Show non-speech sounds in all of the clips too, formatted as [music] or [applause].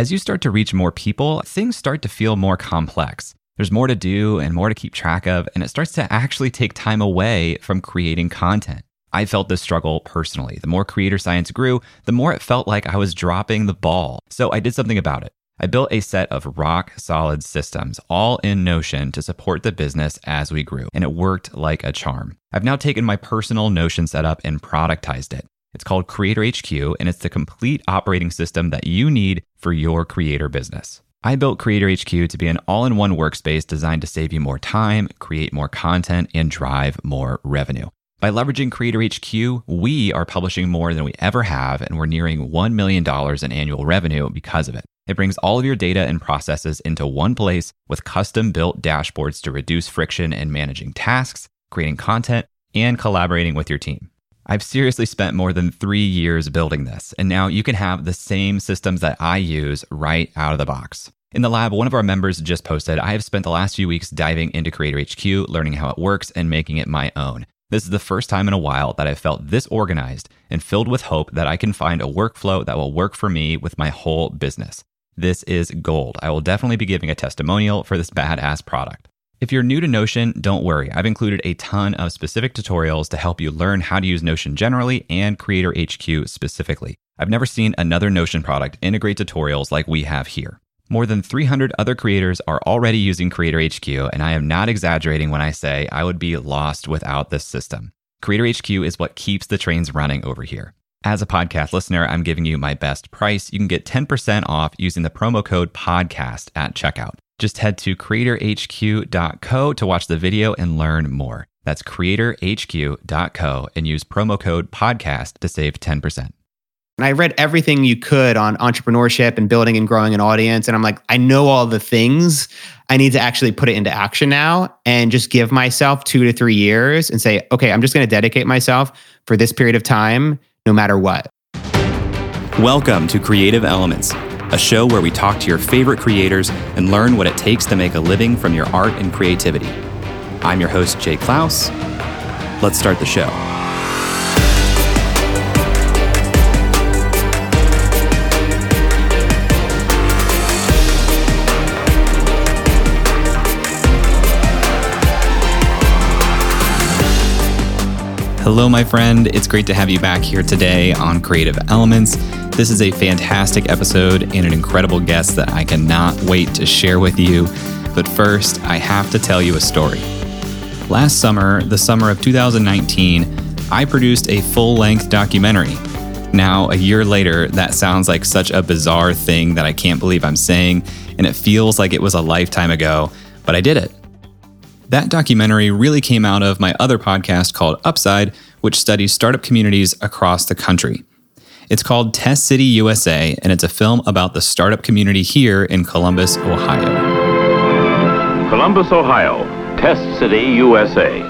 As you start to reach more people, things start to feel more complex. There's more to do and more to keep track of, and it starts to actually take time away from creating content. I felt this struggle personally. The more creator science grew, the more it felt like I was dropping the ball. So I did something about it. I built a set of rock solid systems, all in Notion, to support the business as we grew, and it worked like a charm. I've now taken my personal Notion setup and productized it. It's called Creator HQ, and it's the complete operating system that you need for your creator business. I built Creator HQ to be an all in one workspace designed to save you more time, create more content, and drive more revenue. By leveraging Creator HQ, we are publishing more than we ever have, and we're nearing $1 million in annual revenue because of it. It brings all of your data and processes into one place with custom built dashboards to reduce friction in managing tasks, creating content, and collaborating with your team. I've seriously spent more than three years building this, and now you can have the same systems that I use right out of the box. In the lab, one of our members just posted I have spent the last few weeks diving into Creator HQ, learning how it works, and making it my own. This is the first time in a while that I've felt this organized and filled with hope that I can find a workflow that will work for me with my whole business. This is gold. I will definitely be giving a testimonial for this badass product. If you're new to Notion, don't worry. I've included a ton of specific tutorials to help you learn how to use Notion generally and Creator HQ specifically. I've never seen another Notion product integrate tutorials like we have here. More than 300 other creators are already using Creator HQ, and I am not exaggerating when I say I would be lost without this system. Creator HQ is what keeps the trains running over here. As a podcast listener, I'm giving you my best price. You can get 10% off using the promo code podcast at checkout. Just head to creatorhq.co to watch the video and learn more. That's creatorhq.co and use promo code podcast to save 10%. And I read everything you could on entrepreneurship and building and growing an audience. And I'm like, I know all the things. I need to actually put it into action now and just give myself two to three years and say, okay, I'm just going to dedicate myself for this period of time, no matter what. Welcome to Creative Elements a show where we talk to your favorite creators and learn what it takes to make a living from your art and creativity. I'm your host, Jay Clouse. Let's start the show. Hello, my friend. It's great to have you back here today on Creative Elements. This is a fantastic episode and an incredible guest that I cannot wait to share with you. But first, I have to tell you a story. Last summer, the summer of 2019, I produced a full length documentary. Now, a year later, that sounds like such a bizarre thing that I can't believe I'm saying, and it feels like it was a lifetime ago, but I did it. That documentary really came out of my other podcast called Upside, which studies startup communities across the country. It's called Test City USA, and it's a film about the startup community here in Columbus, Ohio. Columbus, Ohio, Test City USA.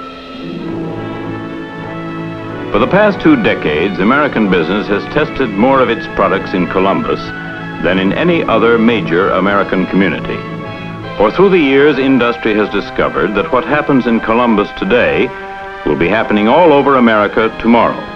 For the past two decades, American business has tested more of its products in Columbus than in any other major American community. For through the years, industry has discovered that what happens in Columbus today will be happening all over America tomorrow.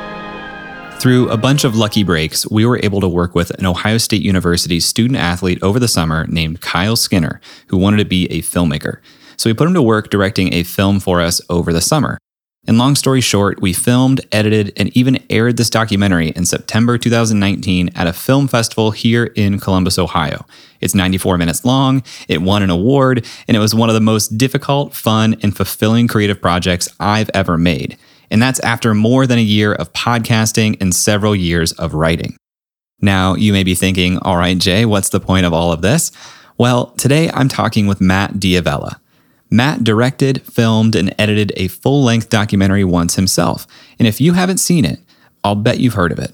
Through a bunch of lucky breaks, we were able to work with an Ohio State University student athlete over the summer named Kyle Skinner, who wanted to be a filmmaker. So we put him to work directing a film for us over the summer. And long story short, we filmed, edited, and even aired this documentary in September 2019 at a film festival here in Columbus, Ohio. It's 94 minutes long, it won an award, and it was one of the most difficult, fun, and fulfilling creative projects I've ever made. And that's after more than a year of podcasting and several years of writing. Now, you may be thinking, all right, Jay, what's the point of all of this? Well, today I'm talking with Matt D'Avella. Matt directed, filmed, and edited a full length documentary once himself. And if you haven't seen it, I'll bet you've heard of it.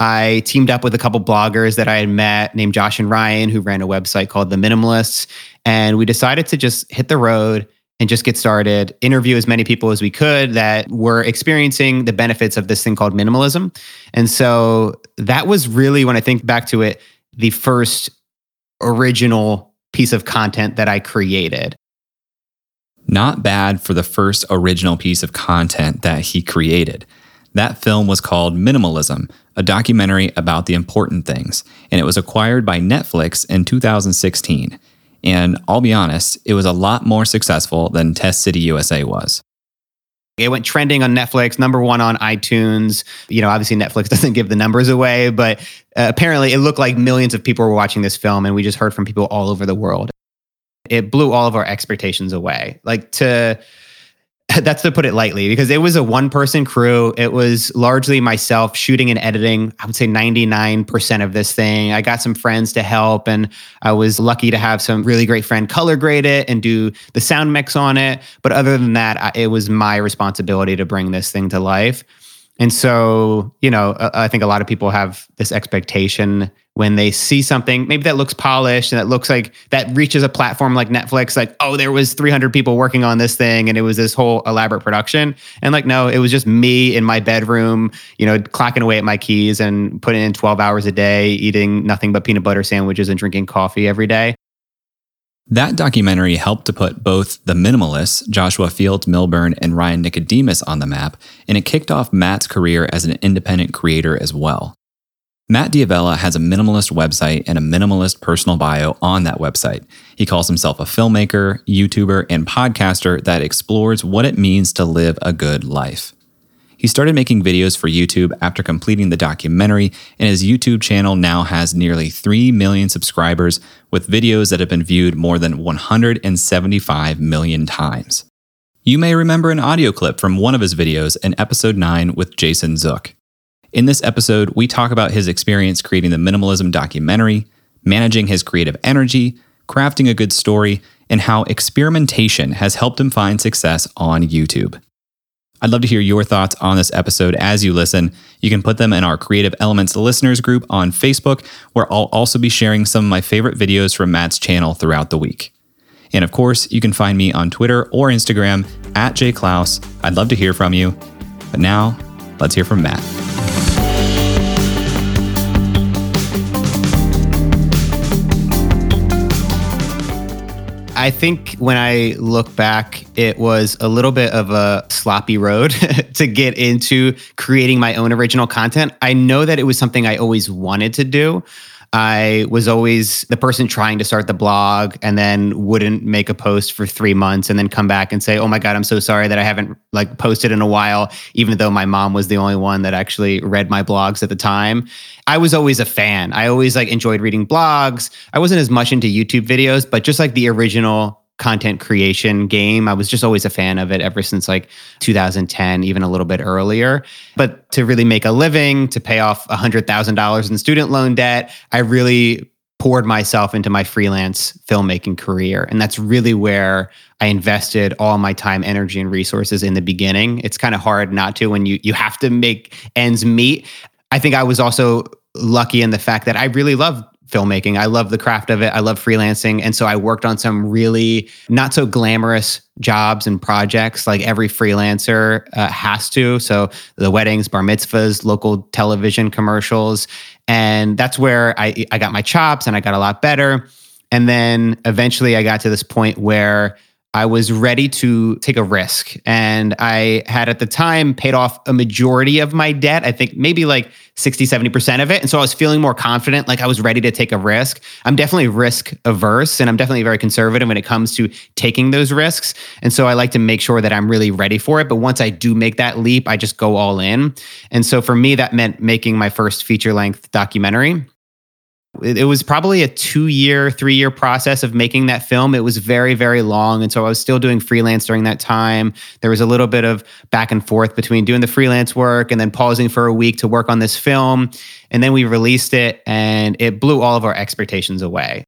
I teamed up with a couple bloggers that I had met named Josh and Ryan, who ran a website called The Minimalists. And we decided to just hit the road and just get started, interview as many people as we could that were experiencing the benefits of this thing called minimalism. And so that was really, when I think back to it, the first original piece of content that I created. Not bad for the first original piece of content that he created. That film was called Minimalism, a documentary about the important things, and it was acquired by Netflix in 2016. And I'll be honest, it was a lot more successful than Test City USA was. It went trending on Netflix, number one on iTunes. You know, obviously Netflix [laughs] doesn't give the numbers away, but uh, apparently it looked like millions of people were watching this film, and we just heard from people all over the world. It blew all of our expectations away. Like to [laughs] that's to put it lightly because it was a one person crew. It was largely myself shooting and editing. I would say 99% of this thing. I got some friends to help and I was lucky to have some really great friend color grade it and do the sound mix on it. But other than that, it was my responsibility to bring this thing to life. And so, you know, uh, I think a lot of people have this expectation when they see something maybe that looks polished and that looks like that reaches a platform like Netflix, like, oh, there was 300 people working on this thing and it was this whole elaborate production. And like, no, it was just me in my bedroom, you know, clacking away at my keys and putting in 12 hours a day, eating nothing but peanut butter sandwiches and drinking coffee every day. That documentary helped to put both the minimalists, Joshua Fields Millburn and Ryan Nicodemus, on the map, and it kicked off Matt's career as an independent creator as well. Matt D'Avella has a minimalist website and a minimalist personal bio on that website. He calls himself a filmmaker, YouTuber, and podcaster that explores what it means to live a good life. He started making videos for YouTube after completing the documentary, and his YouTube channel now has nearly 3 million subscribers with videos that have been viewed more than 175 million times. You may remember an audio clip from one of his videos in episode 9 with Jason Zook. In this episode, we talk about his experience creating the minimalism documentary, managing his creative energy, crafting a good story, and how experimentation has helped him find success on YouTube. I'd love to hear your thoughts on this episode as you listen. You can put them in our Creative Elements listeners group on Facebook, where I'll also be sharing some of my favorite videos from Matt's channel throughout the week. And of course, you can find me on Twitter or Instagram at jclouse. I'd love to hear from you. But now, let's hear from Matt. I think when I look back, it was a little bit of a sloppy road [laughs] to get into creating my own original content. I know that it was something I always wanted to do. I was always the person trying to start the blog and then wouldn't make a post for three months and then come back and say, "Oh my god, I'm so sorry that I haven't like posted in a while," even though my mom was the only one that actually read my blogs at the time. I was always a fan. I always like enjoyed reading blogs. I wasn't as much into YouTube videos, but just like the original content creation game. I was just always a fan of it ever since like 2010, even a little bit earlier. But to really make a living, to pay off $100,000 in student loan debt, I really poured myself into my freelance filmmaking career. And that's really where I invested all my time, energy, and resources in the beginning. It's kind of hard not to when you you have to make ends meet. I think I was also lucky in the fact that I really love filmmaking. I love the craft of it. I love freelancing. And so I worked on some really not so glamorous jobs and projects like every freelancer uh, has to. So the weddings, bar mitzvahs, local television commercials. And that's where I, I got my chops and I got a lot better. And then eventually I got to this point where I was ready to take a risk. And I had at the time paid off a majority of my debt. I think maybe like 60, 70% of it. And so I was feeling more confident, like I was ready to take a risk. I'm definitely risk averse and I'm definitely very conservative when it comes to taking those risks. And so I like to make sure that I'm really ready for it. But once I do make that leap, I just go all in. And so for me, that meant making my first feature length documentary it was probably a two year, three year process of making that film. It was very, very long. And so I was still doing freelance during that time. There was a little bit of back and forth between doing the freelance work and then pausing for a week to work on this film. And then we released it and it blew all of our expectations away.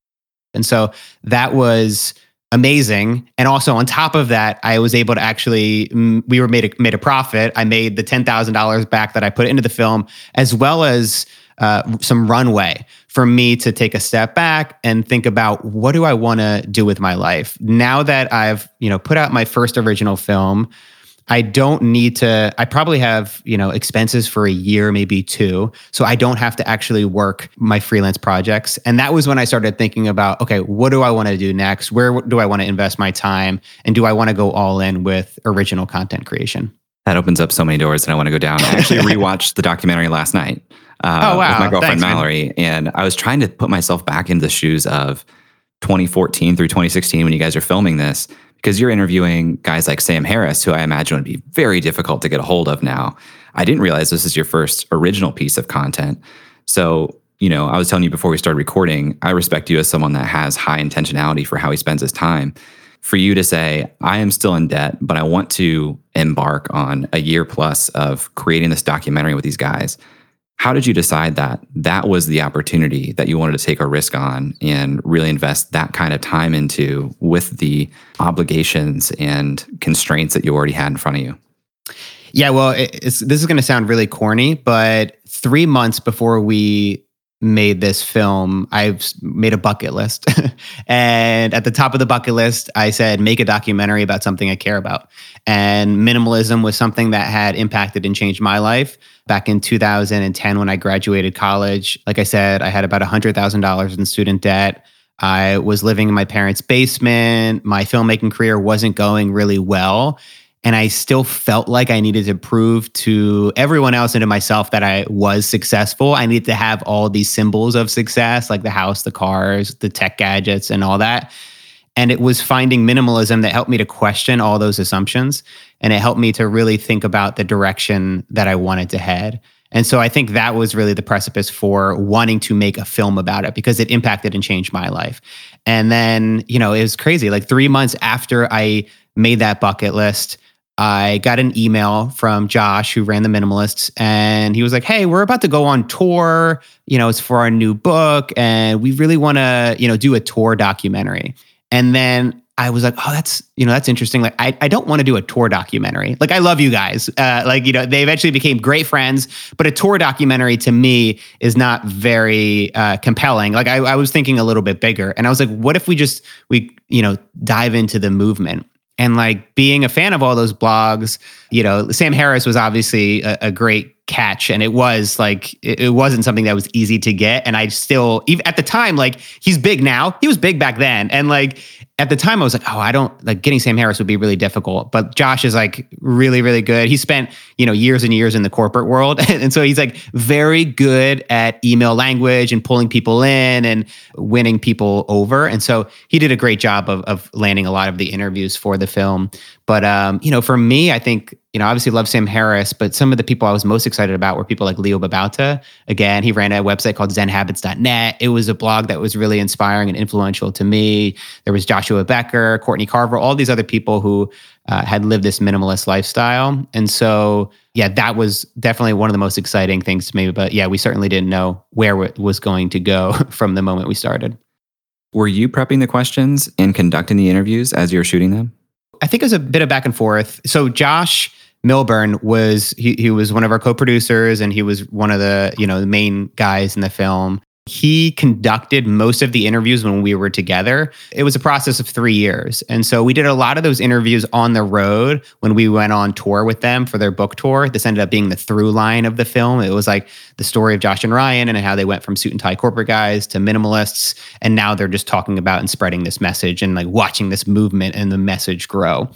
And so that was amazing. And also on top of that, I was able to actually mm, we were made a, made a profit. I made the ten thousand dollars back that I put into the film, as well as uh, some runway for me to take a step back and think about what do I want to do with my life now that I've you know put out my first original film. I don't need to, I probably have, you know, expenses for a year, maybe two. So I don't have to actually work my freelance projects. And that was when I started thinking about, okay, what do I want to do next? Where do I want to invest my time? And do I want to go all in with original content creation? That opens up so many doors that I want to go down. I actually [laughs] rewatched the documentary last night uh, oh, wow. with my girlfriend Thanks, Mallory, man. and I was trying to put myself back into the shoes of 2014 through 2016 when you guys are filming this, because you're interviewing guys like Sam Harris, who I imagine would be very difficult to get a hold of now. I didn't realize this is your first original piece of content. So, you know, I was telling you before we started recording, I respect you as someone that has high intentionality for how he spends his time. For you to say, I am still in debt, but I want to embark on a year plus of creating this documentary with these guys. How did you decide that that was the opportunity that you wanted to take a risk on and really invest that kind of time into with the obligations and constraints that you already had in front of you? Yeah, well, this is going to sound really corny, but three months before we made this film, I've made a bucket list. [laughs] and at the top of the bucket list, I said, make a documentary about something I care about. And minimalism was something that had impacted and changed my life. Back in 2010, when I graduated college, like I said, I had about $100,000 in student debt. I was living in my parents' basement. My filmmaking career wasn't going really well. And I still felt like I needed to prove to everyone else and to myself that I was successful. I needed to have all these symbols of success, like the house, the cars, the tech gadgets, and all that. And it was finding minimalism that helped me to question all those assumptions. And it helped me to really think about the direction that I wanted to head. And so I think that was really the precipice for wanting to make a film about it because it impacted and changed my life. And then, you know, it was crazy. Like three months after I made that bucket list, I got an email from Josh, who ran the Minimalists, and he was like, "Hey, we're about to go on tour. You know, it's for our new book, and we really want to, you know, do a tour documentary." And then I was like, "Oh, that's you know, that's interesting. Like, I I don't want to do a tour documentary. Like, I love you guys. Uh, like, you know, they eventually became great friends, but a tour documentary to me is not very uh, compelling. Like, I, I was thinking a little bit bigger, and I was like, what if we just we you know dive into the movement?" And like being a fan of all those blogs you know sam harris was obviously a, a great catch and it was like it, it, wasn't something that was easy to get. And i still even at the time like he's big now. He was big back then. And like at the time I was like, oh, I don't like getting Sam Harris would be really difficult. But Josh is like really, really good. He spent, you know, years and years in the corporate world. [laughs] and so he's like very good at email language and pulling people in and winning people over. And so he did a great job of, of landing a lot of the interviews for the film. But um, you know, for me, I think you know, obviously love Sam Harris, but some of the people I was most excited about were people like Leo Babauta. Again, he ran a website called ZenHabits.net. It was a blog that was really inspiring and influential to me. There was Joshua Becker, Courtney Carver, all these other people who uh, had lived this minimalist lifestyle, and so yeah, that was definitely one of the most exciting things to me. But yeah, we certainly didn't know where it was going to go [laughs] from the moment we started. Were you prepping the questions and conducting the interviews as you were shooting them? I think it was a bit of back and forth. So Josh Millburn was he he was one of our co-producers and he was one of the, you know, the main guys in the film. He conducted most of the interviews when we were together. It was a process of three years. And so we did a lot of those interviews on the road when we went on tour with them for their book tour. This ended up being the through line of the film. It was like the story of Josh and Ryan and how they went from suit and tie corporate guys to minimalists. And now they're just talking about and spreading this message and like watching this movement and the message grow.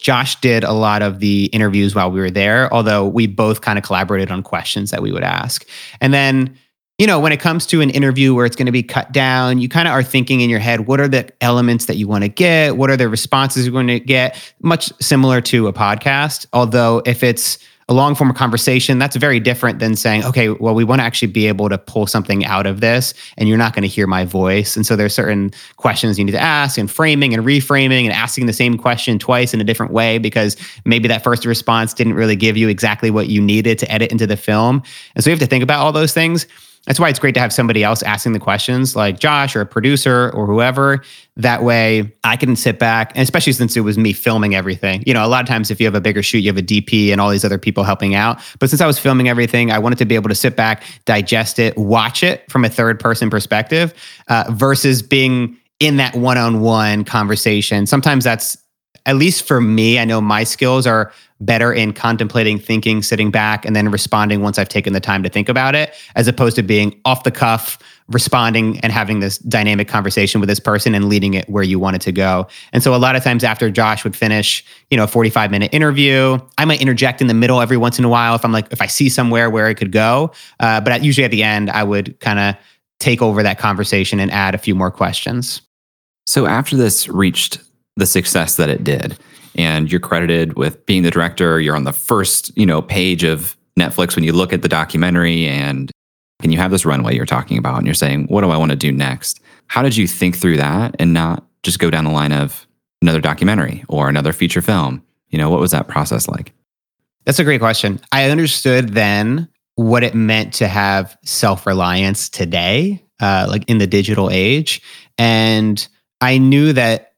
Josh did a lot of the interviews while we were there, although we both kind of collaborated on questions that we would ask. And then you know, when it comes to an interview where it's going to be cut down, you kind of are thinking in your head, what are the elements that you want to get? What are the responses you're going to get? Much similar to a podcast. Although, if it's a long form of conversation, that's very different than saying, okay, well, we want to actually be able to pull something out of this and you're not going to hear my voice. And so there's certain questions you need to ask and framing and reframing and asking the same question twice in a different way because maybe that first response didn't really give you exactly what you needed to edit into the film. And so you have to think about all those things that's why it's great to have somebody else asking the questions like Josh or a producer or whoever. That way I can sit back, and especially since it was me filming everything. You know, a lot of times if you have a bigger shoot, you have a DP and all these other people helping out. But since I was filming everything, I wanted to be able to sit back, digest it, watch it from a third person perspective uh, versus being in that one on one conversation. Sometimes that's at least for me, I know my skills are better in contemplating, thinking, sitting back, and then responding once I've taken the time to think about it, as opposed to being off the cuff, responding and having this dynamic conversation with this person and leading it where you want it to go. And so a lot of times after Josh would finish, you know, a 45 minute interview, I might interject in the middle every once in a while if I'm like, if I see somewhere where it could go. Uh, but usually at the end, I would kind of take over that conversation and add a few more questions. So after this reached the success that it did, and you're credited with being the director, you're on the first, you know, page of Netflix when you look at the documentary and and you have this runway you're talking about and you're saying, what do I want to do next? How did you think through that and not just go down the line of another documentary or another feature film? You know, what was that process like? That's a great question. I understood then what it meant to have self reliance today, uh, like in the digital age. And I knew that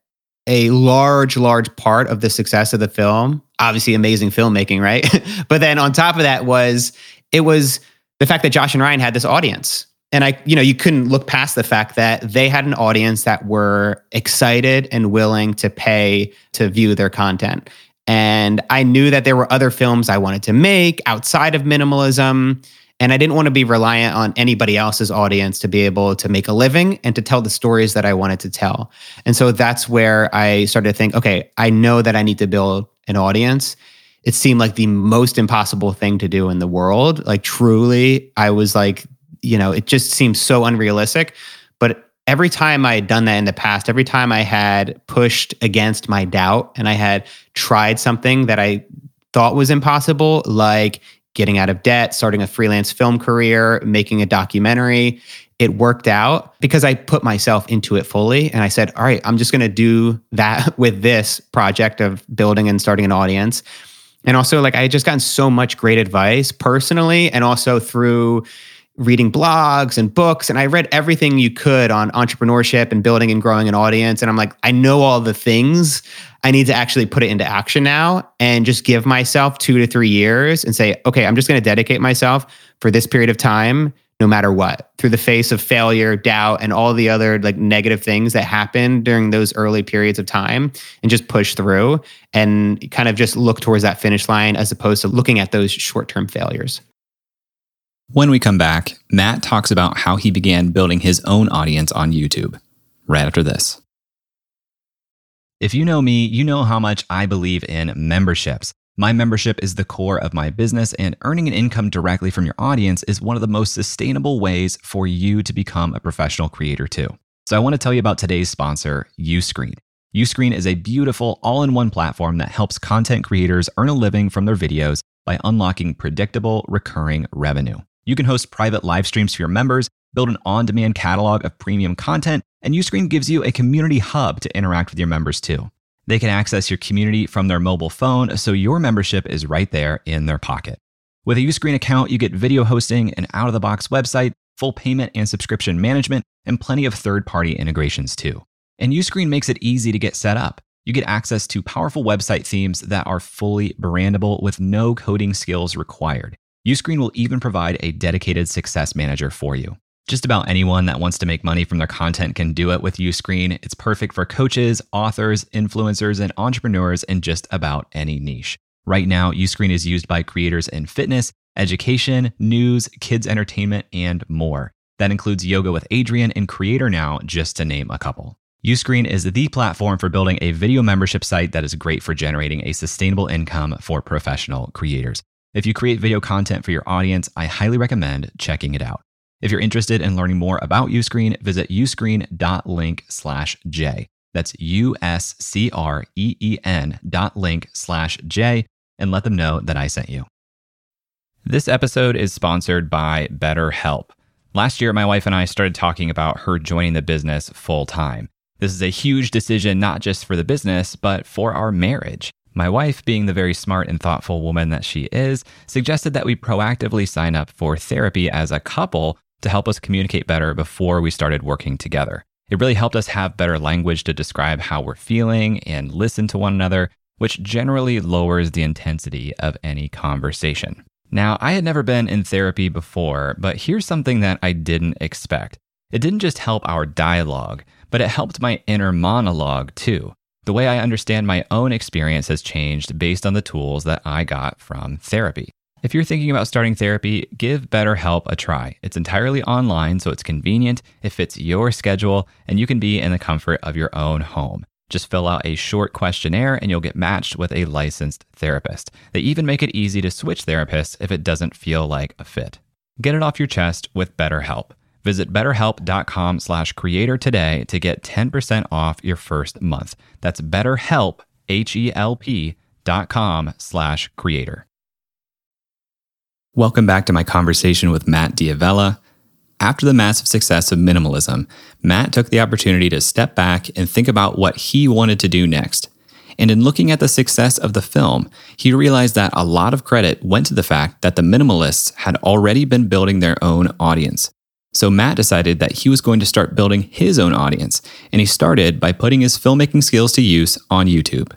a large, large part of the success of the film, obviously amazing filmmaking, right? [laughs] but then on top of that was it was the fact that Josh and Ryan had this audience. And I, you know, you couldn't look past the fact that they had an audience that were excited and willing to pay to view their content. And I knew that there were other films I wanted to make outside of minimalism. And I didn't want to be reliant on anybody else's audience to be able to make a living and to tell the stories that I wanted to tell. And so that's where I started to think okay, I know that I need to build an audience. It seemed like the most impossible thing to do in the world. Like, truly, I was like, you know, it just seems so unrealistic. But every time I had done that in the past, every time I had pushed against my doubt and I had tried something that I thought was impossible, like getting out of debt, starting a freelance film career, making a documentary, it worked out because I put myself into it fully. And I said, all right, I'm just going to do that [laughs] with this project of building and starting an audience. And also, like, I had just gotten so much great advice personally and also through reading blogs and books and I read everything you could on entrepreneurship and building and growing an audience and I'm like I know all the things. I need to actually put it into action now and just give myself 2 to 3 years and say okay I'm just going to dedicate myself for this period of time no matter what through the face of failure doubt and all the other like negative things that happen during those early periods of time and just push through and kind of just look towards that finish line as opposed to looking at those short-term failures when we come back, Matt talks about how he began building his own audience on YouTube right after this. If you know me, you know how much I believe in memberships. My membership is the core of my business, and earning an income directly from your audience is one of the most sustainable ways for you to become a professional creator, too. So, I want to tell you about today's sponsor, Uscreen. Uscreen is a beautiful all in one platform that helps content creators earn a living from their videos by unlocking predictable, recurring revenue. You can host private live streams for your members, build an on demand catalog of premium content, and Uscreen gives you a community hub to interact with your members too. They can access your community from their mobile phone, so your membership is right there in their pocket. With a Uscreen account, you get video hosting, an out of the box website, full payment and subscription management, and plenty of third party integrations too. And Uscreen makes it easy to get set up. You get access to powerful website themes that are fully brandable with no coding skills required. Uscreen will even provide a dedicated success manager for you. Just about anyone that wants to make money from their content can do it with Uscreen. It's perfect for coaches, authors, influencers, and entrepreneurs in just about any niche. Right now, Uscreen is used by creators in fitness, education, news, kids entertainment, and more. That includes Yoga with Adriene and Creator Now, just to name a couple. Uscreen is the platform for building a video membership site that is great for generating a sustainable income for professional creators. If you create video content for your audience, I highly recommend checking it out. If you're interested in learning more about Uscreen, visit uscreen.link slash J. That's U-S-C-R-E-E-N dot link slash J and let them know that I sent you. This episode is sponsored by BetterHelp. Last year, my wife and I started talking about her joining the business full time. This is a huge decision, not just for the business, but for our marriage. My wife, being the very smart and thoughtful woman that she is, suggested that we proactively sign up for therapy as a couple to help us communicate better before we started working together. It really helped us have better language to describe how we're feeling and listen to one another, which generally lowers the intensity of any conversation. Now, I had never been in therapy before, but here's something that I didn't expect. It didn't just help our dialogue, but it helped my inner monologue too. The way I understand my own experience has changed based on the tools that I got from therapy. If you're thinking about starting therapy, give BetterHelp a try. It's entirely online, so it's convenient, it fits your schedule, and you can be in the comfort of your own home. Just fill out a short questionnaire and you'll get matched with a licensed therapist. They even make it easy to switch therapists if it doesn't feel like a fit. Get it off your chest with BetterHelp. Visit betterhelp.com slash creator today to get 10% off your first month. That's betterhelp, H-E-L-P dot com slash creator. Welcome back to my conversation with Matt D'Avella. After the massive success of minimalism, Matt took the opportunity to step back and think about what he wanted to do next. And in looking at the success of the film, he realized that a lot of credit went to the fact that the minimalists had already been building their own audience. So Matt decided that he was going to start building his own audience, and he started by putting his filmmaking skills to use on YouTube.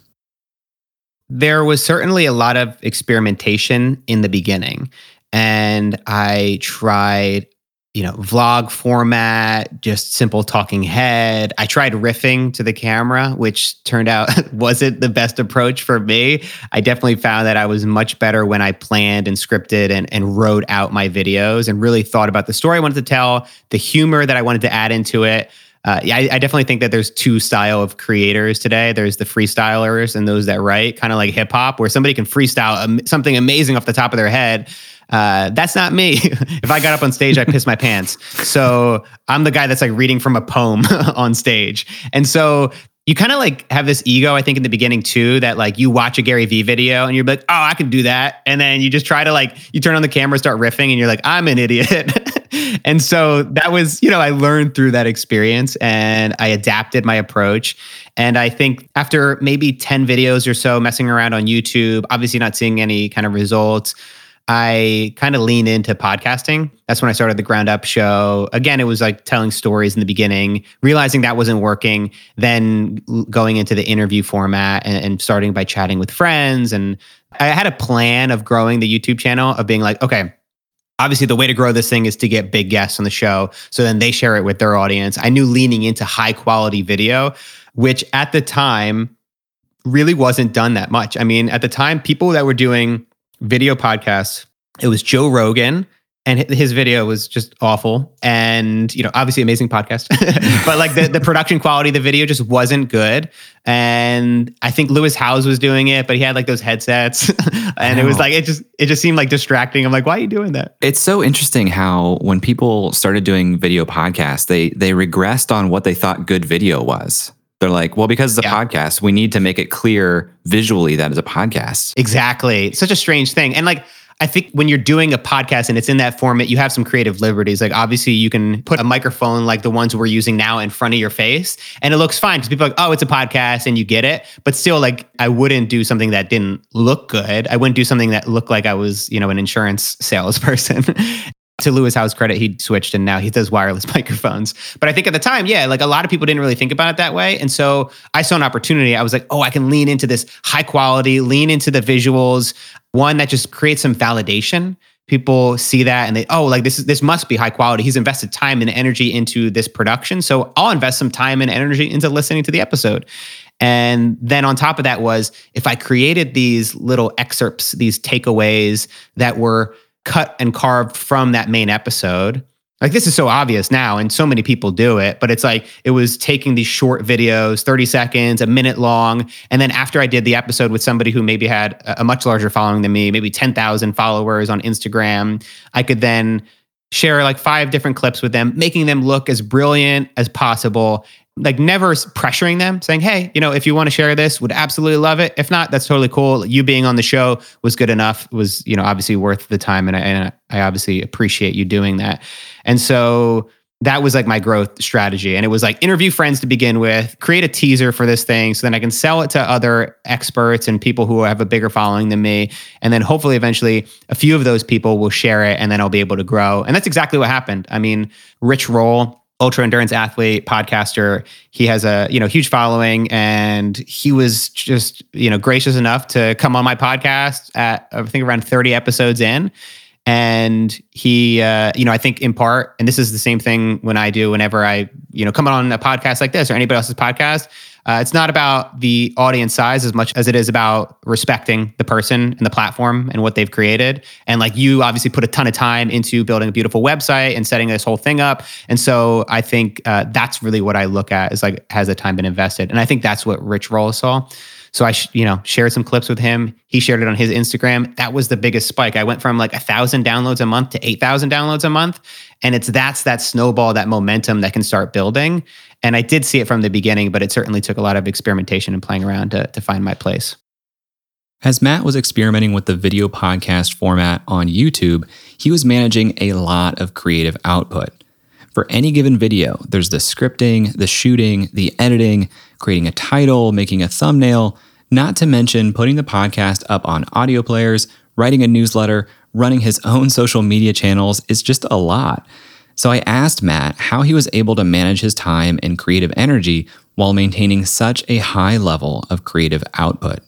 There was certainly a lot of experimentation in the beginning, and I tried you know, vlog format, just simple talking head. I tried riffing to the camera, which turned out [laughs] wasn't the best approach for me. I definitely found that I was much better when I planned and scripted and, and wrote out my videos and really thought about the story I wanted to tell, the humor that I wanted to add into it. Uh, yeah, I, I, definitely think that there's two style of creators today. There's the freestylers and those that write, kind of like hip hop, where somebody can freestyle something amazing off the top of their head uh, that's not me. [laughs] if I got up on stage, I piss my pants. So I'm the guy that's like reading from a poem [laughs] on stage. And so you kind of like have this ego, I think, in the beginning too, that like you watch a Gary Vee video and you're like, oh, I can do that. And then you just try to like, you turn on the camera, start riffing, and you're like, I'm an idiot. [laughs] and so that was, you know, I learned through that experience and I adapted my approach. And I think after maybe 10 videos or so messing around on YouTube, obviously not seeing any kind of results, I kind of lean into podcasting. That's when I started the Ground Up show. Again, it was like telling stories in the beginning, realizing that wasn't working, then going into the interview format and, and starting by chatting with friends. And I had a plan of growing the YouTube channel of being like, okay, obviously the way to grow this thing is to get big guests on the show so then they share it with their audience i knew leaning into high quality video which at the time really wasn't done that much i mean at the time people that were doing video podcast. It was Joe Rogan, and his video was just awful. And you know, obviously, amazing podcast, [laughs] but like the the production quality of the video just wasn't good. And I think Lewis Howes was doing it, but he had like those headsets, [laughs] and it was like it just it just seemed like distracting. I'm like, why are you doing that? It's so interesting how when people started doing video podcasts, they they regressed on what they thought good video was. They're like, well, because it's a yeah. podcast, we need to make it clear visually that it's a podcast. Exactly. It's such a strange thing. And like, I think when you're doing a podcast and it's in that format, you have some creative liberties. Like obviously, you can put a microphone like the ones we're using now in front of your face, and it looks fine because people are like, "Oh, it's a podcast," and you get it. But still, like I wouldn't do something that didn't look good. I wouldn't do something that looked like I was, you know, an insurance salesperson [laughs] to Lewis Howes' credit, he switched and now he does wireless [laughs] microphones. But I think at the time, yeah, like a lot of people didn't really think about it that way. And so I saw an opportunity. I was like, oh, I can lean into this high quality, lean into the visuals, one that just creates some validation. People see that and they, oh, like this is this must be high quality. He's invested time and energy into this production. So I'll invest some time and energy into listening to the episode. And then on top of that was if I created these little excerpts, these takeaways that were cut and carved from that main episode. Like this is so obvious now, and so many people do it, but it's like it was taking these short videos, 30 seconds, a minute long. And then after I did the episode with somebody who maybe had a much larger following than me, maybe 10,000 followers on Instagram, I could then share like five different clips with them, making them look as brilliant as possible like never pressuring them, saying, "Hey, you know, if you want to share this, would absolutely love it. If not, that's totally cool. You being on the show was good enough. Was you know obviously worth the time, and I, and I obviously appreciate you doing that. And so that was like my growth strategy. And it was like interview friends to begin with, create a teaser for this thing so then I can sell it to other experts and people who have a bigger following than me. And then hopefully eventually a few of those people will share it and then I'll be able to grow. And that's exactly what happened. I mean, Rich Roll ultra endurance athlete podcaster he has a you know huge following and he was just you know gracious enough to come on my podcast at i think around 30 episodes in and he, uh, you know, I think in part, and this is the same thing when I do whenever I, you know, come on a podcast like this or anybody else's podcast. Uh, it's not about the audience size as much as it is about respecting the person and the platform and what they've created. And like you obviously put a ton of time into building a beautiful website and setting this whole thing up. And so I think uh, that's really what I look at is like, has the time been invested? And I think that's what Rich Roll saw. So I, sh- you know, shared some clips with him. He shared it on his Instagram. That was the biggest spike. I went from like a thousand downloads a month to eight thousand downloads a month, and it's that's that snowball, that momentum that can start building. And I did see it from the beginning, but it certainly took a lot of experimentation and playing around to to find my place. As Matt was experimenting with the video podcast format on YouTube, he was managing a lot of creative output. For any given video, there's the scripting, the shooting, the editing, creating a title, making a thumbnail, not to mention putting the podcast up on audio players, writing a newsletter, running his own [laughs] social media channels. It's just a lot. So I asked Matt how he was able to manage his time and creative energy while maintaining such a high level of creative output.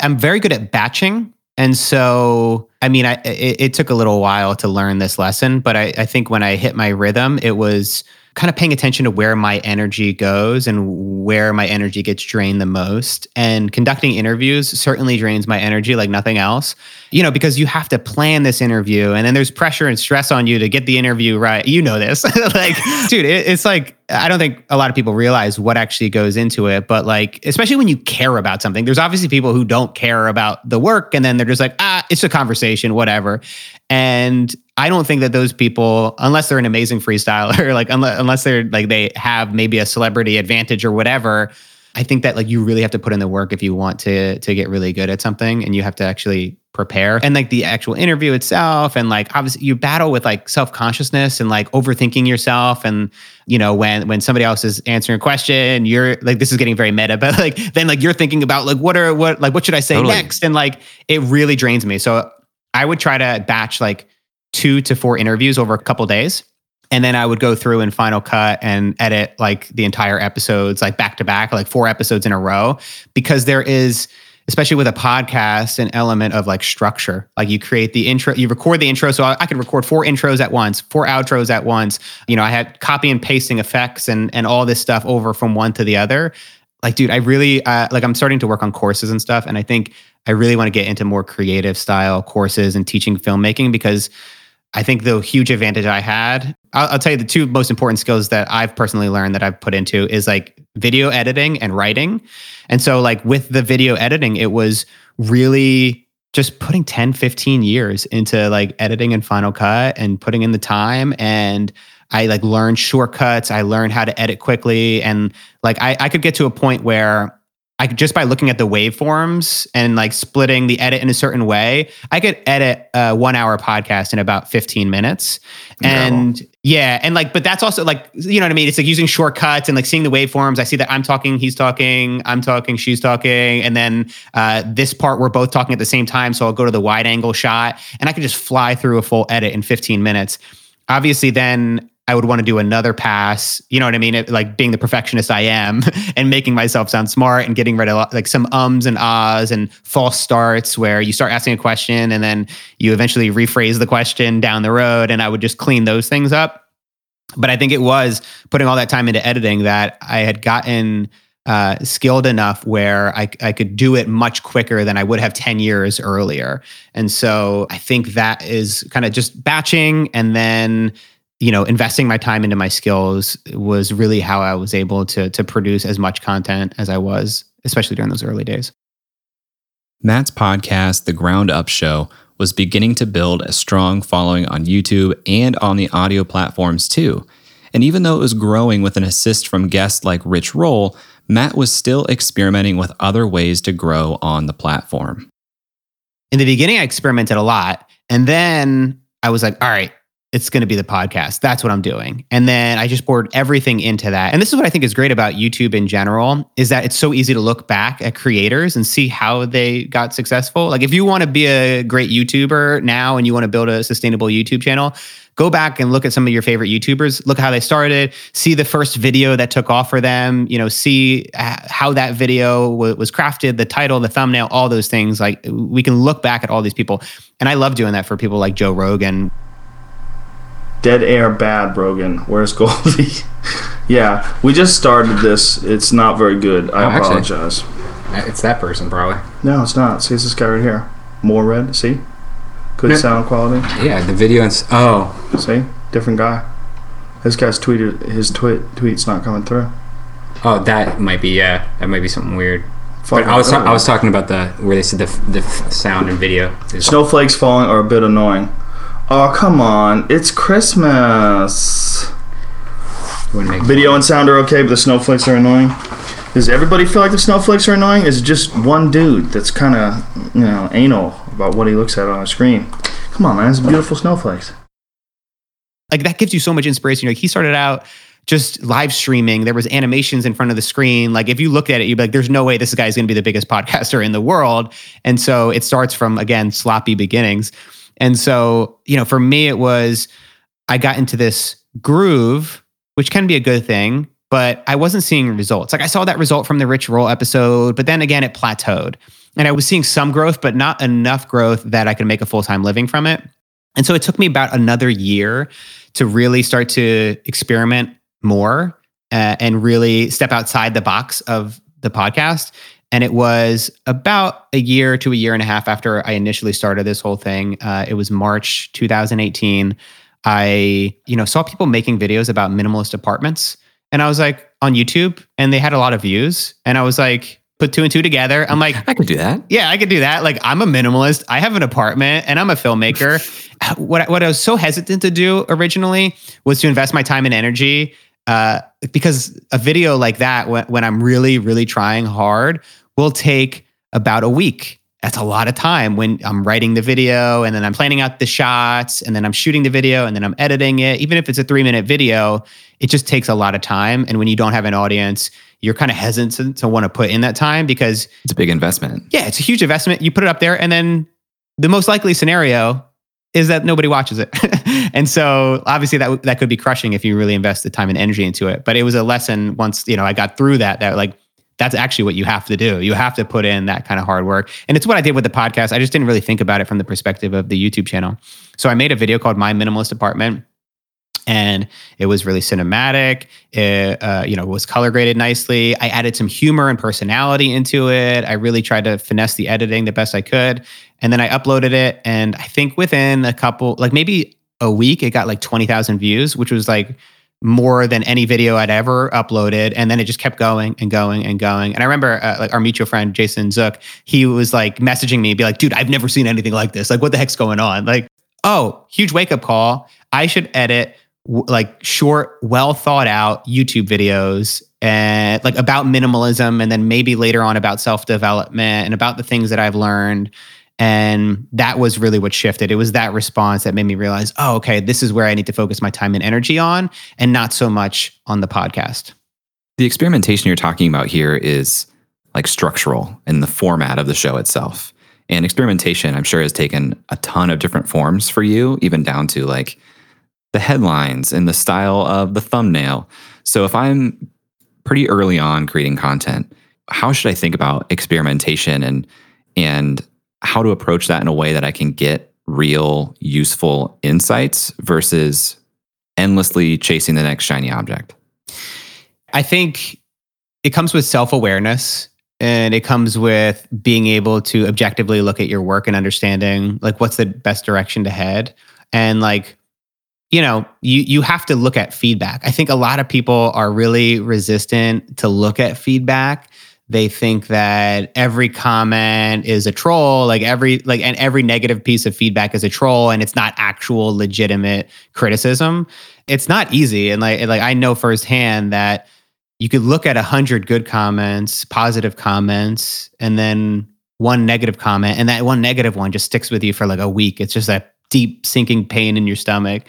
I'm very good at batching. And so, I mean, I, it, it took a little while to learn this lesson, but I, I think when I hit my rhythm, it was kind of paying attention to where my energy goes and where my energy gets drained the most. And conducting interviews certainly drains my energy like nothing else, you know, because you have to plan this interview and then there's pressure and stress on you to get the interview right. You know this. [laughs] like, dude, it, it's like, I don't think a lot of people realize what actually goes into it, but like, especially when you care about something, there's obviously people who don't care about the work and then they're just like, ah, it's a conversation, whatever. And I don't think that those people, unless they're an amazing freestyler, [laughs] like unless, unless they're like they have maybe a celebrity advantage or whatever, I think that like you really have to put in the work if you want to to get really good at something, and you have to actually prepare. And like the actual interview itself, and like obviously you battle with like self consciousness and like overthinking yourself, and you know when when somebody else is answering a question, you're like this is getting very meta, [laughs] but like then like you're thinking about like what are what like what should I say totally. next, and like it really drains me. So I would try to batch like two to four interviews over a couple days. And then I would go through and Final Cut and edit like the entire episodes, like back to back, like four episodes in a row, because there is, especially with a podcast, an element of like structure. Like you create the intro, you record the intro. So I, I could record four intros at once, four outros at once. You know, I had copy and pasting effects and and all this stuff over from one to the other. Like, dude, I really uh, like. I'm starting to work on courses and stuff, and I think I really want to get into more creative style courses and teaching filmmaking because I think the huge advantage I had, I'll, I'll, tell you the two most important skills that I've personally learned that I've put into is like video editing and writing. And so, like, with the video editing, it was really just putting 10, 15 years into like editing and Final Cut and putting in the time. And I like learned shortcuts. I learned how to edit quickly. And like, I, I could get to a point where I could just by looking at the waveforms and like splitting the edit in a certain way, I could edit a one hour podcast in about 15 minutes. And yeah, and like, but that's also like, you know what I mean? It's like using shortcuts and like seeing the waveforms. I see that I'm talking, he's talking, I'm talking, she's talking. And then uh, this part, we're both talking at the same time. So I'll go to the wide angle shot and I could just fly through a full edit in 15 minutes. Obviously, then I would want to do another pass. You know what I mean? It, like being the perfectionist I am [laughs] and making myself sound smart and getting rid of like some ums and ahs and false starts where you start asking a question and then you eventually rephrase the question down the road. And I would just clean those things up. But I think it was putting all that time into editing that I had gotten uh, skilled enough where I, I could do it much quicker than I would have 10 years earlier. And so I think that is kind of just batching and then you know, investing my time into my skills was really how I was able to to produce as much content as I was, especially during those early days. Matt's podcast, The Ground Up Show, was beginning to build a strong following on YouTube and on the audio platforms too. And even though it was growing with an assist from guests like Rich Roll, Matt was still experimenting with other ways to grow on the platform. In the beginning, I experimented a lot. And then I was like, all right, it's going to be the podcast. That's what I'm doing. And then I just poured everything into that. And this is what I think is great about YouTube in general is that it's so easy to look back at creators and see how they got successful. Like if you want to be a great YouTuber now and you want to build a sustainable YouTube channel, go back and look at some of your favorite YouTubers, look how they started, see the first video that took off for them, you know, see uh, how that video w- was crafted, the title, the thumbnail, all those things. Like we can look back at all these people. And I love doing that for people like Joe Rogan. Dead air bad, Brogan. Where's [laughs] Goldie? yeah, we just started this. It's not very good. I Oh, actually. apologize. It's that person, probably. No, it's not. See, it's this guy right here. More red. See? Good No. sound quality. Yeah, the video and oh, See? Different guy. This guy's tweeted his tweet tweet's not coming through. oh, that might be yeah, that might be something weird. But I was it. Oh. I was talking about the where they said the f- the f- sound and video. Snowflakes falling are a bit annoying. Oh come on! It's Christmas. Video and sound are okay, but the snowflakes are annoying. Does everybody feel like the snowflakes are annoying? Is it just one dude that's kind of, you know, anal about what he looks at on a screen? Come on, man, it's beautiful snowflakes. like that gives you so much inspiration. Like he started out just live streaming. There was animations in front of the screen. Like if you look at it, you'd be like, "There's no way this guy's going to be the biggest podcaster in the world." And so it starts from again sloppy beginnings. And so you know, for me, it was I got into this groove, which can be a good thing, but I wasn't seeing results. Like I saw that result from the Rich Roll episode, but then again, it plateaued. And I was seeing some growth, but not enough growth that I could make a full time living from it. And so it took me about another year to really start to experiment more uh, and really step outside the box of the podcast. And it was about a year to a year and a half after I initially started this whole thing. Uh, it was March 2018. I, you know, saw people making videos about minimalist apartments, and I was like on YouTube, and they had a lot of views, and I was like, put two and two together. I'm like, I could do that. yeah, I could do that. Like, I'm a minimalist. I have an apartment and I'm a filmmaker. [laughs] what, what I was so hesitant to do originally was to invest my time and energy uh, because a video like that, when, when I'm really, really trying hard, will take about a week. That's a lot of time when I'm writing the video and then I'm planning out the shots and then I'm shooting the video and then I'm editing it. Even if it's a three minute video, it just takes a lot of time. And when you don't have an audience, you're kind of hesitant to want to put in that time because It's a big investment. yeah, it's a huge investment. You put it up there, and then the most likely scenario is that nobody watches it. [laughs] and so obviously that that could be crushing if you really invest the time and energy into it. But it was a lesson once you know I got through that that like that's actually what you have to do. You have to put in that kind of hard work. And it's what I did with the podcast. I just didn't really think about it from the perspective of the YouTube channel. So I made a video called My Minimalist Apartment and it was really cinematic. It, uh, you know, was color graded nicely. I added some humor and personality into it. I really tried to finesse the editing the best I could, and then I uploaded it. And I think within a couple, like maybe a week, it got like twenty thousand views, which was like more than any video I'd ever uploaded. And then it just kept going and going and going. And I remember uh, like our mutual friend Jason Zook, he was like messaging me, and be like, "Dude, I've never seen anything like this. Like, what the heck's going on?" Like, oh, huge wake up call. I should edit like short, well thought out YouTube videos and like about minimalism, and then maybe later on about self development and about the things that I've learned. And that was really what shifted. It was that response that made me realize, oh, okay, this is where I need to focus my time and energy on, and not so much on the podcast. The experimentation you're talking about here is like structural in the format of the show itself. And experimentation, I'm sure, has taken a ton of different forms for you, even down to like the headlines and the style of the thumbnail. So if I'm pretty early on creating content, how should I think about experimentation and and how to approach that in a way that I can get real useful insights versus endlessly chasing the next shiny object? I think it comes with self awareness and it comes with being able to objectively look at your work and understanding like what's the best direction to head. And like, you know, you you have to look at feedback. I think a lot of people are really resistant to look at feedback. They think that every comment is a troll, like every like and every negative piece of feedback is a troll and it's not actual legitimate criticism. It's not easy and like like I know firsthand that you could look at a hundred good comments, positive comments, and then one negative comment, and that one negative one just sticks with you for like a week. It's just that deep sinking pain in your stomach.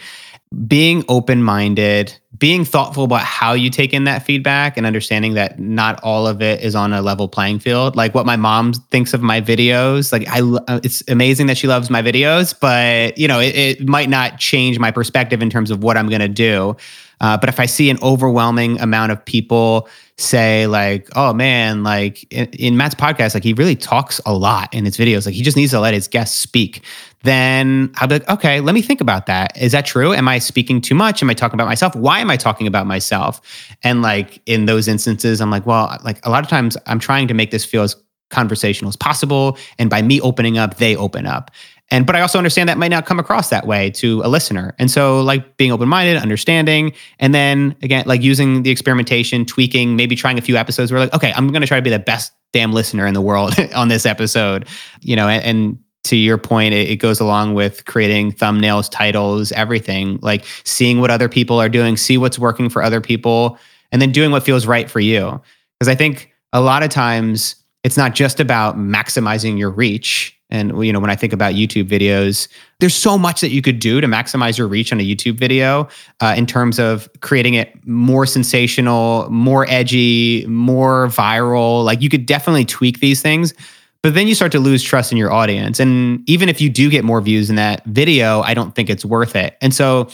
Being open minded, being thoughtful about how you take in that feedback, and understanding that not all of it is on a level playing field. Like what my mom thinks of my videos, like I, uh, it's amazing that she loves my videos, but you know, it, it might not change my perspective in terms of what I'm going to do. Uh, but if I see an overwhelming amount of people say like, "Oh man, like in, in, Matt's podcast, like he really talks a lot in his videos. Like he just needs to let his guests speak." Then I'll be like, "Okay, let me think about that. Is that true? Am I speaking too much? Am I talking about myself? Why am I talking about myself?" And like in those instances, I'm like, "Well, like a lot of times I'm trying to make this feel as conversational as possible, and by me opening up, they open up." And but I also understand that might not come across that way to a listener. And so like being open-minded, understanding, and then again, like using the experimentation, tweaking, maybe trying a few episodes where like, okay, I'm gonna try to be the best damn listener in the world [laughs] on this episode. You know, and, and to your point, it, it, goes along with creating thumbnails, titles, everything, like seeing what other people are doing, see what's working for other people, and then doing what feels right for you. Because I think a lot of times it's not just about maximizing your reach and you know, when I think about YouTube videos, there's so much that you could do to maximize your reach on a YouTube video uh, in terms of creating it more sensational, more edgy, more viral. Like you could definitely tweak these things. But then you start to lose trust in your audience. And even if you do get more views in that video, I don't think it's worth it. And so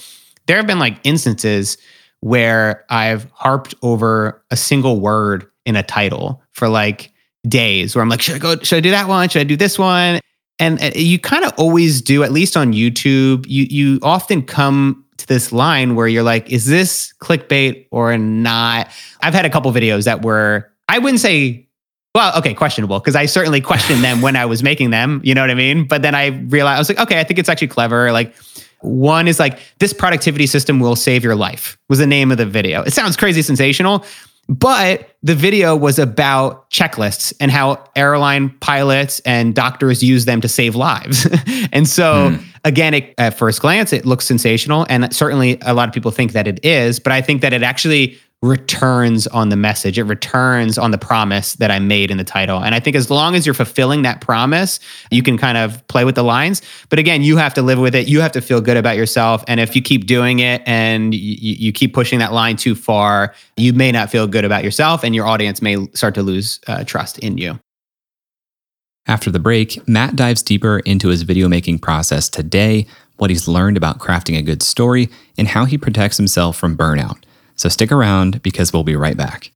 there have been like instances where I've harped over a single word in a title for like days where I'm like, should I go, should I do that one? Should I do this one? and uh, you kind of always do at least on youtube you you often come to this line where you're like is this clickbait or not i've had a couple videos that were i wouldn't say well okay questionable because i certainly questioned them when i was making them you know what i mean but then i realized i was like okay i think it's actually clever like one is like this productivity system will save your life was the name of the video it sounds crazy sensational but the video was about checklists and how airline pilots and doctors use them to save lives. [laughs] and so, mm. again, it, at first glance, it looks sensational. And certainly a lot of people think that it is. But I think that it actually returns on the message. It returns on the promise that I made in the title. And I think as long as you're fulfilling that promise, you can kind of play with the lines. But again, you have to live with it. You have to feel good about yourself. And if you keep doing it and you, you keep pushing that line too far, you may not feel good about yourself and your audience may start to lose uh, trust in you. After the break, Matt dives deeper into his video making process today, what he's learned about crafting a good story, and how he protects himself from burnout. So stick around because we'll be right back.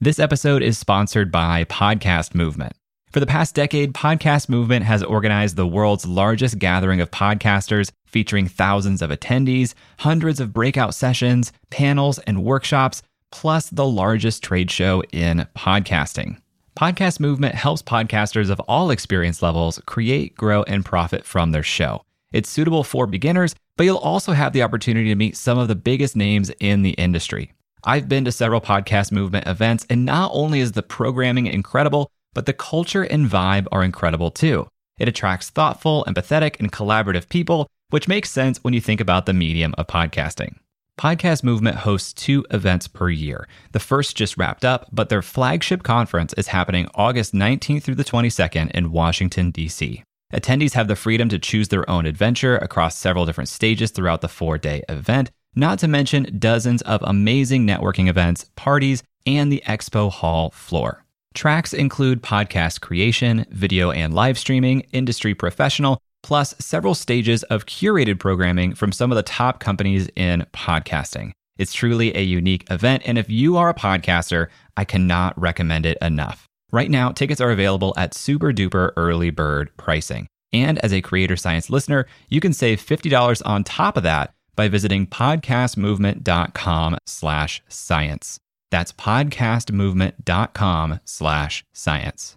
This episode is sponsored by Podcast Movement. For the past decade, Podcast Movement has organized the world's largest gathering of podcasters, featuring thousands of attendees, hundreds of breakout sessions, panels, and workshops, plus the largest trade show in podcasting. Podcast Movement helps podcasters of all experience levels create, grow, and profit from their show. It's suitable for beginners, but you'll also have the opportunity to meet some of the biggest names in the industry. I've been to several podcast movement events, and not only is the programming incredible, but the culture and vibe are incredible too. It attracts thoughtful, empathetic, and collaborative people, which makes sense when you think about the medium of podcasting. Podcast Movement hosts two events per year. The first just wrapped up, but their flagship conference is happening August 19th through the 22nd in Washington, D.C. Attendees have the freedom to choose their own adventure across several different stages throughout the four day event, not to mention dozens of amazing networking events, parties, and the expo hall floor. Tracks include podcast creation, video and live streaming, industry professional, plus several stages of curated programming from some of the top companies in podcasting. It's truly a unique event, and if you are a podcaster, I cannot recommend it enough. Right now, tickets are available at super duper early bird pricing. And as a Creator Science listener, you can save $50 on top of that by visiting podcastmovement.com slash science. That's podcastmovement.com slash science.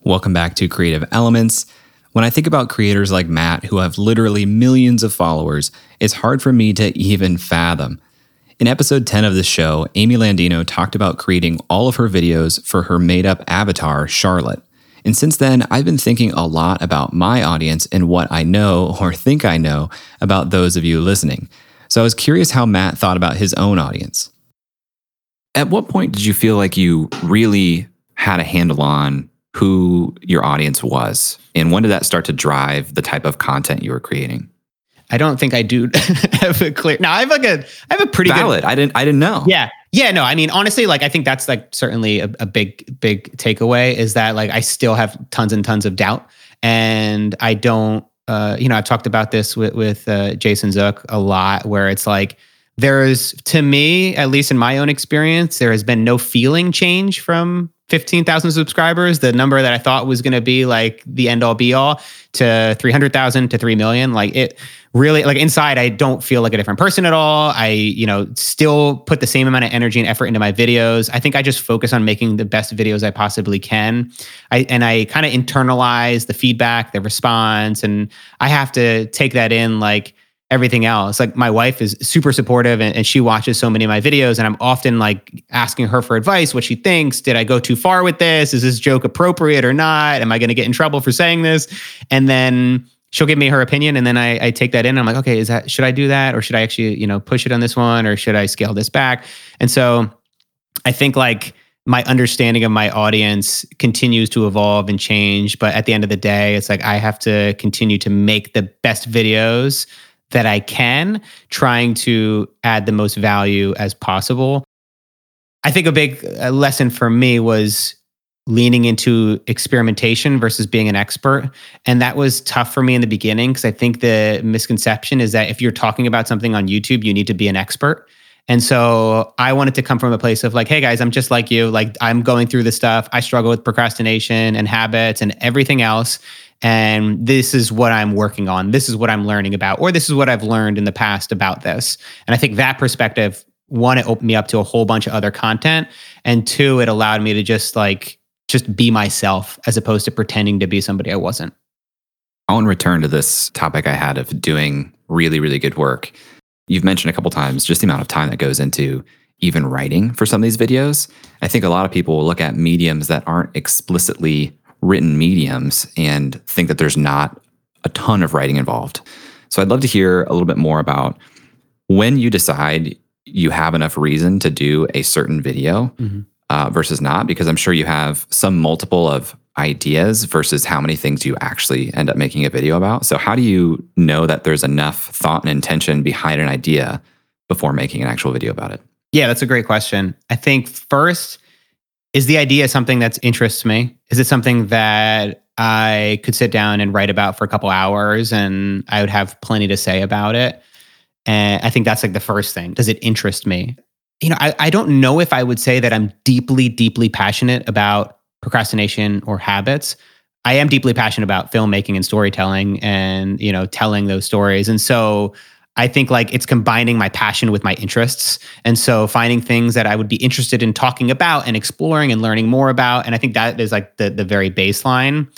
Welcome back to Creative Elements. When I think about creators like Matt, who have literally millions of followers, it's hard for me to even fathom in episode 10 of this show, Amy Landino talked about creating all of her videos for her made up avatar, Charlotte. And since then, I've been thinking a lot about my audience and what I know or think I know about those of you listening. So I was curious how Matt thought about his own audience. At what point did you feel like you really had a handle on who your audience was? And when did that start to drive the type of content you were creating? I don't think I do [laughs] have a clear. Now I have like a, I have a pretty valid. Good, I didn't, I didn't know. Yeah, yeah. No, I mean honestly, like I think that's like certainly a, a big, big takeaway is that like I still have tons and tons of doubt, and I don't uh, you know, I've talked about this with, with uh, Jason Zook a lot, where it's like, there's, to me, at least in my own experience, there has been no feeling change from 15,000 subscribers, the number that I thought was going to be like the end all be all to 300,000 to 3 million. Like it really, like inside, I don't feel like a different person at all. I, you know, still put the same amount of energy and effort into my videos. I think I just focus on making the best videos I possibly can. I, and I kind of internalize the feedback, the response, and I have to take that in like, everything else. Like my wife is super supportive and, and, she watches so many of my videos and I'm often like asking her for advice, what she thinks. Did I go too far with this? Is this joke appropriate or not? Am I going to get in trouble for saying this? And then she'll give me her opinion and then I, I take that in. I'm like, okay, is that, should I do that? Or should I actually, you know, push it on this one or should I scale this back? And so I think like, my understanding of my audience continues to evolve and change. But at the end of the day, it's like I have to continue to make the best videos that I can, trying to add the most value as possible. I think a big uh, lesson for me was leaning into experimentation versus being an expert. And that was tough for me in the beginning because I think the misconception is that if you're talking about something on YouTube, you need to be an expert. And so I wanted to come from a place of like, hey guys, I'm just like you. Like I'm going through this stuff. I struggle with procrastination and habits and everything else and this is what I'm working on. This is what I'm learning about, or this is what I've learned in the past about this. And I think that perspective, one, it opened me up to a whole bunch of other content, and two, it allowed me to just like just be myself as opposed to pretending to be somebody I wasn't. I want to return to this topic I had of doing really, really good work. You've mentioned a couple times just the amount of time that goes into even writing for some of these videos. I think a lot of people will look at mediums that aren't explicitly written mediums and think that there's not a ton of writing involved. So I'd love to hear a little bit more about when you decide you have enough reason to do a certain video mm-hmm. uh, versus not, because I'm sure you have some multiple of ideas versus how many things you actually end up making a video about. So how do you know that there's enough thought and intention behind an idea before making an actual video about it? Yeah, that's a great question. I think first, is the idea something that interests me? Is it something that I could sit down and write about for a couple hours and I would have plenty to say about it? And I think that's like the first thing. Does it interest me? You know, I, I don't know if I would say that I'm deeply, deeply passionate about procrastination or habits. I am deeply passionate about filmmaking and storytelling and, you know, telling those stories. And so I think like it's combining my passion with my interests. And so finding things that I would be interested in talking about and exploring and learning more about. And I think that is like the the very baseline.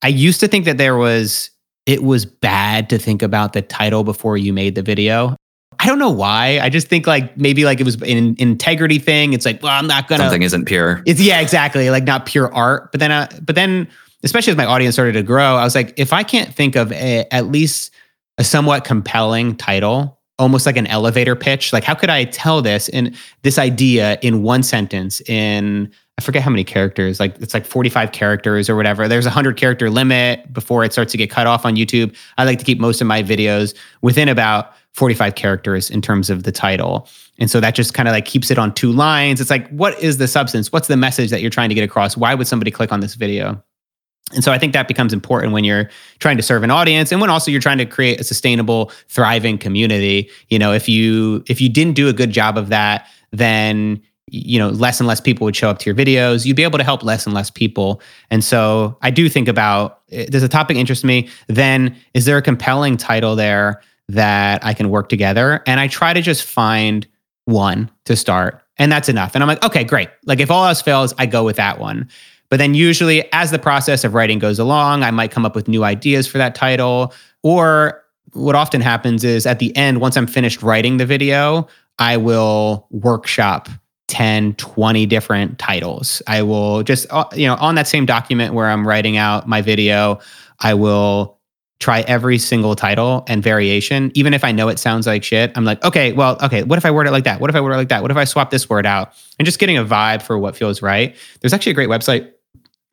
I used to think that there was it was bad to think about the title before you made the video. I don't know why. I just think like maybe like it was an integrity thing. It's like, well, I'm not gonna something isn't pure. It's yeah, exactly. Like not pure art. But then, uh, but then, especially as my audience started to grow, I was like, if I can't think of a, at least a somewhat compelling title, almost like an elevator pitch. Like, how could I tell this in this idea in one sentence? In I forget how many characters. Like it's like forty five characters or whatever. There's a hundred character limit before it starts to get cut off on YouTube. I like to keep most of my videos within about 45 characters in terms of the title. And so that just kind of like keeps it on two lines. It's like, what is the substance? What's the message that you're trying to get across? Why would somebody click on this video? And so I think that becomes important when you're trying to serve an audience and when also you're trying to create a sustainable, thriving community. You know, if you if you didn't do a good job of that, then you know, less and less people would show up to your videos. You'd be able to help less and less people. And so I do think about eh, does a topic interest me? Then is there a compelling title there that I can work together? And I try to just find one to start. And that's enough. And I'm like, okay, great. Like if all else fails, I go with that one. But then usually as the process of writing goes along, I might come up with new ideas for that title. Or what often happens is at the end, once I'm finished writing the video, I will workshop 10, 20 different titles. I will just, uh, you know, on that same document where I'm writing out my video, I will try every single title and variation. Even if I know it sounds like shit, I'm like, okay, well, okay, what if I word it like that? What if I word it like that? What if I swap this word out? And just getting a vibe for what feels right. There's actually a great website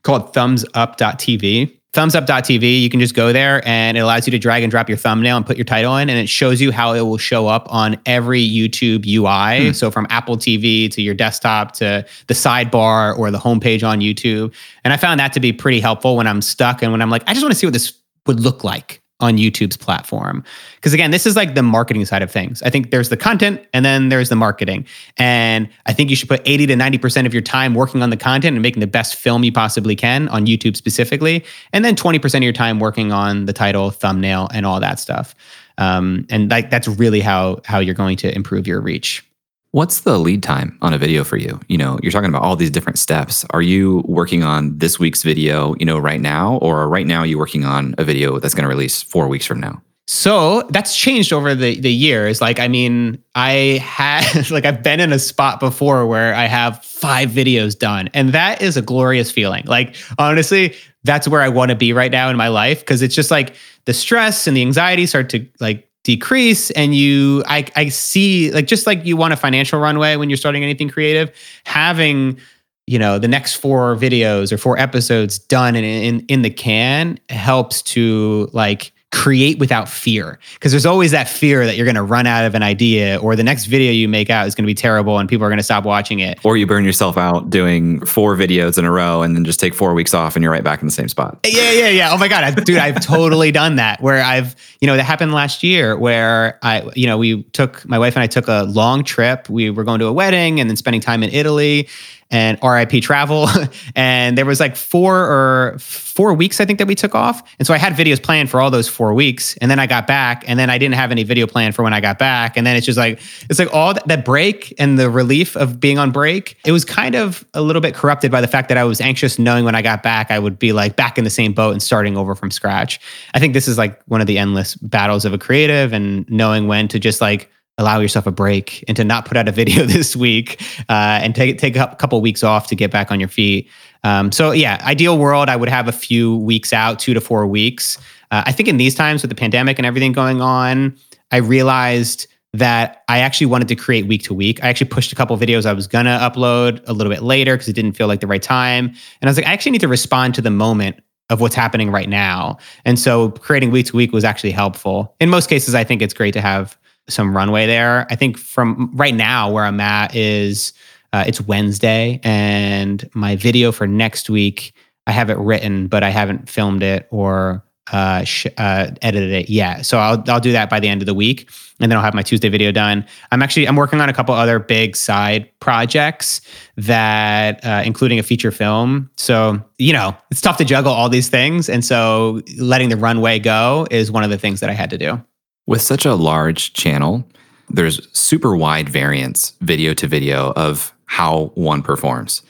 called thumbsup.tv. Thumbsup.tv, you can just go there and it allows you to drag and drop your thumbnail and put your title in, and it shows you how it will show up on every YouTube UI. Hmm. So from Apple TV to your desktop to the sidebar or the homepage on YouTube. And I found that to be pretty helpful when I'm stuck and when I'm like, I just want to see what this would look like on YouTube's platform. Because again, this is like the marketing side of things. I think there's the content and then there's the marketing. And I think you should put 80 to 90% of your time working on the content and making the best film you possibly can on YouTube specifically. And then 20% of your time working on the title, thumbnail, and all that stuff. Um, and like that's really how how you're going to improve your reach. What's the lead time on a video for you? You know, you're talking about all these different steps. Are you working on this week's video, you know, right now, or right now you're working on a video that's going to release four weeks from now? So that's changed over the the years. Like, I mean, I had [laughs] like I've been in a spot before where I have five videos done, and that is a glorious feeling. Like, honestly, that's where I want to be right now in my life because it's just like the stress and the anxiety start to like decrease and you I, I see like just like you want a financial runway when you're starting anything creative having you know the next four videos or four episodes done in in, in the can helps to like create without fear. Because there's always that fear that you're going to run out of an idea or the next video you make out is going to be terrible and people are going to stop watching it. Or you burn yourself out doing four videos in a row and then just take four weeks off and you're right back in the same spot. Yeah yeah yeah oh my god dude i've totally [laughs] done that where i've you know that happened last year where i you know we took my wife and i took a long trip. We were going to a wedding and then spending time in italy and RIP travel. [laughs] and there was like four or four weeks, I think, that we took off. And so I had videos planned for all those four weeks. And then I got back, and then I didn't have any video planned for when I got back. And then it's just like, it's like all that, that break and the relief of being on break. It was kind of a little bit corrupted by the fact that I was anxious knowing when I got back, I would be like back in the same boat and starting over from scratch. I think this is like one of the endless battles of a creative and knowing when to just like, allow yourself a break and to not put out a video [laughs] this week uh, and take take a couple weeks off to get back on your feet. Um, so yeah, ideal world, I would have a few weeks out, two to four weeks. Uh, I think in these times with the pandemic and everything going on, I realized that I actually wanted to create week to week. I actually pushed a couple videos I was gonna upload a little bit later because it didn't feel like the right time. And I was like, I actually need to respond to the moment of what's happening right now. And so creating week to week was actually helpful. In most cases, I think it's great to have some runway there. I think from right now where I'm at is uh, it's Wednesday, and my video for next week I have it written, but I haven't filmed it or uh, sh- uh, edited it yet. So I'll I'll do that by the end of the week, and then I'll have my Tuesday video done. I'm actually I'm working on a couple other big side projects that, uh, including a feature film. So you know it's tough to juggle all these things, and so letting the runway go is one of the things that I had to do. With such a large channel, there's super wide variance video to video of how one performs.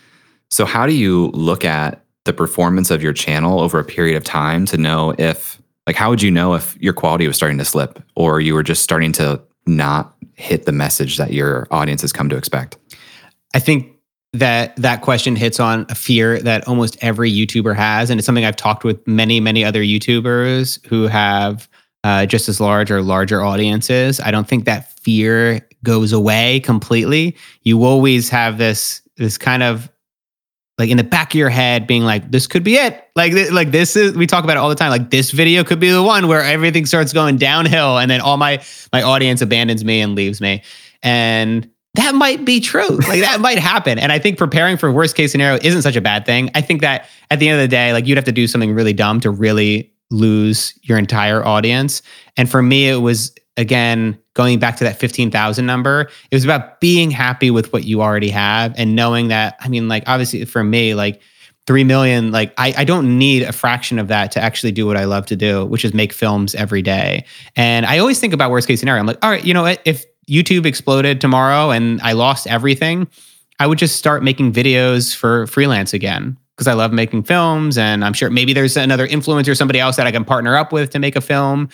So, how do you look at the performance of your channel over a period of time to know if, like, how would you know if your quality was starting to slip or you were just starting to not hit the message that your audience has come to expect? I think that that question hits on a fear that almost every YouTuber has. And it's something I've talked with many, many other YouTubers who have uh, just as large or larger audiences. I don't think that fear goes away completely. You always have this this kind of like in the back of your head being like this could be it like like this is we talk about it all the time like this video could be the one where everything starts going downhill and then all my my audience abandons me and leaves me and that might be true like that might happen and i think preparing for worst case scenario isn't such a bad thing i think that at the end of the day like you'd have to do something really dumb to really lose your entire audience. And for me, it was again going back to that 15,000 number. It was about being happy with what you already have and knowing that, I mean, like obviously for me, like 3 million, like I, I don't need a fraction of that to actually do what I love to do, which is make films every day. And I always think about worst case scenario. I'm like, all right, you know what? If YouTube exploded tomorrow and I lost everything, I would just start making videos for freelance again because I love making films and I'm sure maybe there's another influencer, somebody else that I can partner up with to make a film.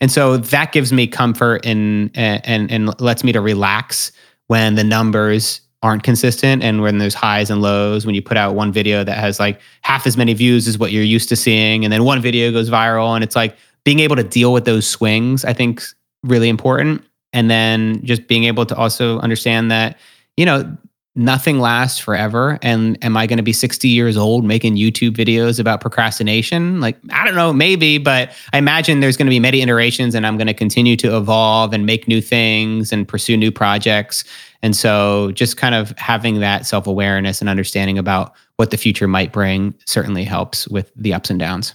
And so that gives me comfort and and and lets me to relax when the numbers aren't consistent and when there's highs and lows when you put out one video that has like half as many views as what you're used to seeing and then one video goes viral and it's like being able to deal with those swings I think really important and then just being able to also understand that you know nothing lasts forever. And am I going to be 60 years old making YouTube videos about procrastination? Like, I don't know, maybe, but I imagine there's going to be many iterations and I'm going to continue to evolve and make new things and pursue new projects. And so just kind of having that self awareness and understanding about what the future might bring certainly helps with the ups and downs.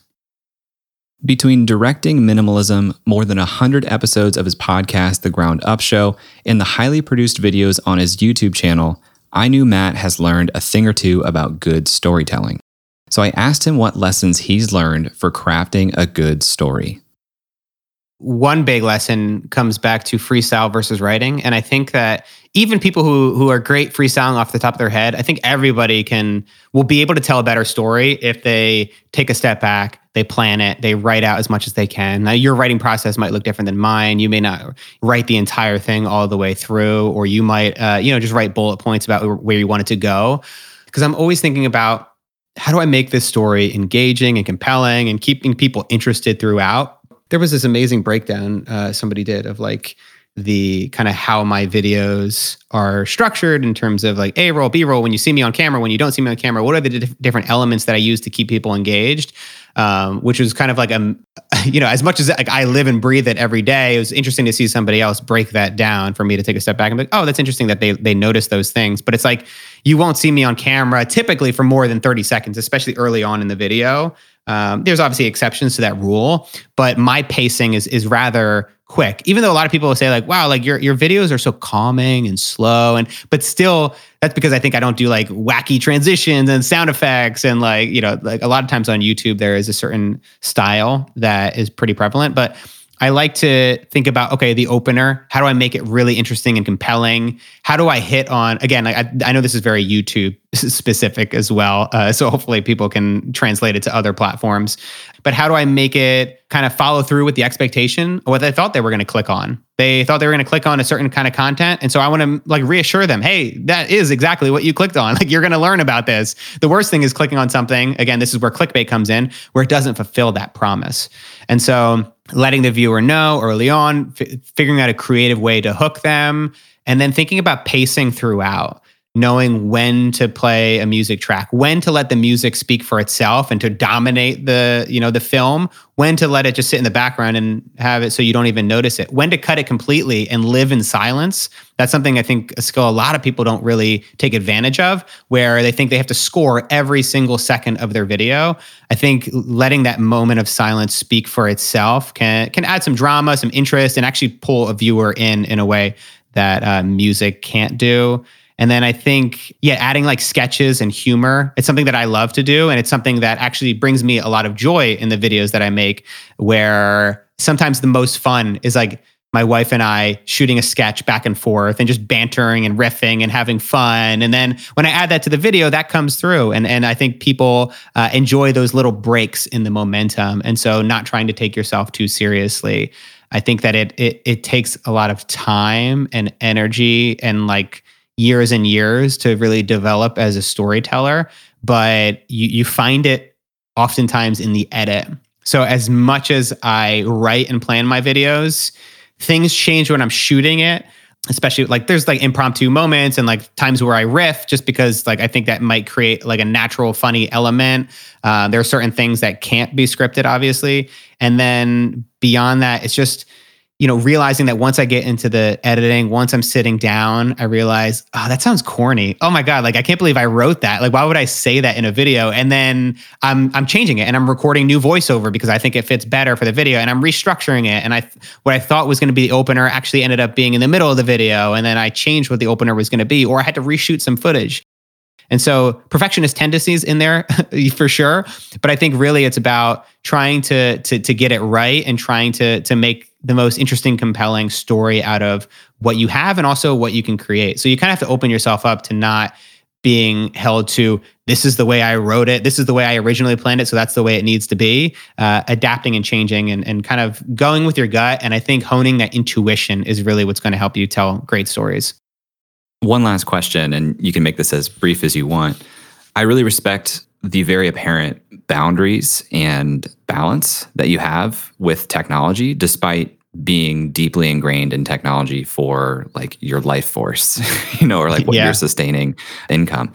Between directing minimalism, more than 100 episodes of his podcast, The Ground Up Show, and the highly produced videos on his YouTube channel, I knew Matt has learned a thing or two about good storytelling. So I asked him what lessons he's learned for crafting a good story. One big lesson comes back to freestyle versus writing. And I think that even people who who are great freestyling off the top of their head, I think everybody can will be able to tell a better story if they take a step back, they plan it, they write out as much as they can. Now your writing process might look different than mine. You may not write the entire thing all the way through, or you might uh, you know just write bullet points about where you want it to go. Because I'm always thinking about how do I make this story engaging and compelling and keeping people interested throughout. There was this amazing breakdown uh, somebody did of like the kind of how my videos are structured in terms of like A roll, B roll, when you see me on camera, when you don't see me on camera, what are the dif- different elements that I use to keep people engaged? Um, which was kind of like a, [laughs] you know, as much as like I live and breathe it every day, it was interesting to see somebody else break that down for me to take a step back and be like, oh, that's interesting that they they notice those things. But it's like you won't see me on camera typically for more than 30 seconds, especially early on in the video. Um, there's obviously exceptions to that rule, but my pacing is is rather quick. Even though a lot of people will say like, "Wow, like your your videos are so calming and slow," and but still, that's because I think I don't do like wacky transitions and sound effects and like you know like a lot of times on YouTube there is a certain style that is pretty prevalent, but I like to think about okay, the opener. How do I make it really interesting and compelling? How do I hit on again? I, I know this is very YouTube [laughs] specific as well, uh, so hopefully people can translate it to other platforms. But how do I make it kind of follow through with the expectation what they thought they were going to click on? They thought they were going to click on a certain kind of content, and so I want to like reassure them, hey, that is exactly what you clicked on. [laughs] Like you're going to learn about this. The worst thing is clicking on something. Again, this is where clickbait comes in, where it doesn't fulfill that promise, and so letting the viewer know early on, f- figuring out a creative way to hook them, and then thinking about pacing throughout knowing when to play a music track when to let the music speak for itself and to dominate the you know the film when to let it just sit in the background and have it so you don't even notice it when to cut it completely and live in silence. That's something i think a skill a lot of people don't really take advantage of where they think they have to score every single second of their video. I think letting that moment of silence speak for itself can can add some drama some interest and actually pull a viewer in in a way that uh, music can't do and then I think, yeah, adding like sketches and humor, it's something that I love to do. And it's something that actually brings me a lot of joy in the videos that I make, where sometimes the most fun is like my wife and I shooting a sketch back and forth and just bantering and riffing and having fun. And then when I add that to the video, that comes through. And, and I think people uh, enjoy those little breaks in the momentum. And so not trying to take yourself too seriously. I think that it, it, it takes a lot of time and energy and like, years and years to really develop as a storyteller, but you, you find it oftentimes in the edit. So, as much as I write and plan my videos, things change when I'm shooting it. Especially like there's like impromptu moments and like times where I riff just because like I think that might create like a natural funny element. Uh, there are certain things that can't be scripted, obviously. And then beyond that, it's just you know, realizing that once I get into the editing, once I'm sitting down, I realize, oh, that sounds corny. Oh my God, like I can't believe I wrote that. Like, why would I say that in a video? And then I'm I'm changing it and I'm recording new voiceover because I think it fits better for the video and I'm restructuring it. And I what I thought was going to be the opener actually ended up being in the middle of the video. And then I changed what the opener was going to be, or I had to reshoot some footage. And so perfectionist tendencies in there [laughs] for sure. But I think really it's about trying to to to get it right and trying to to make the most interesting, compelling story out of what you have and also what you can create. So you kind of have to open yourself up to not being held to this is the way I wrote it, this is the way I originally planned it, so that's the way it needs to be. Uh, adapting and changing and, and kind of going with your gut. And I think honing that intuition is really what's going to help you tell great stories. One last question, and you can make this as brief as you want. I really respect the very apparent boundaries and balance that you have with technology, despite being deeply ingrained in technology for like your life force, [laughs] you know, or like what yeah. you're sustaining income.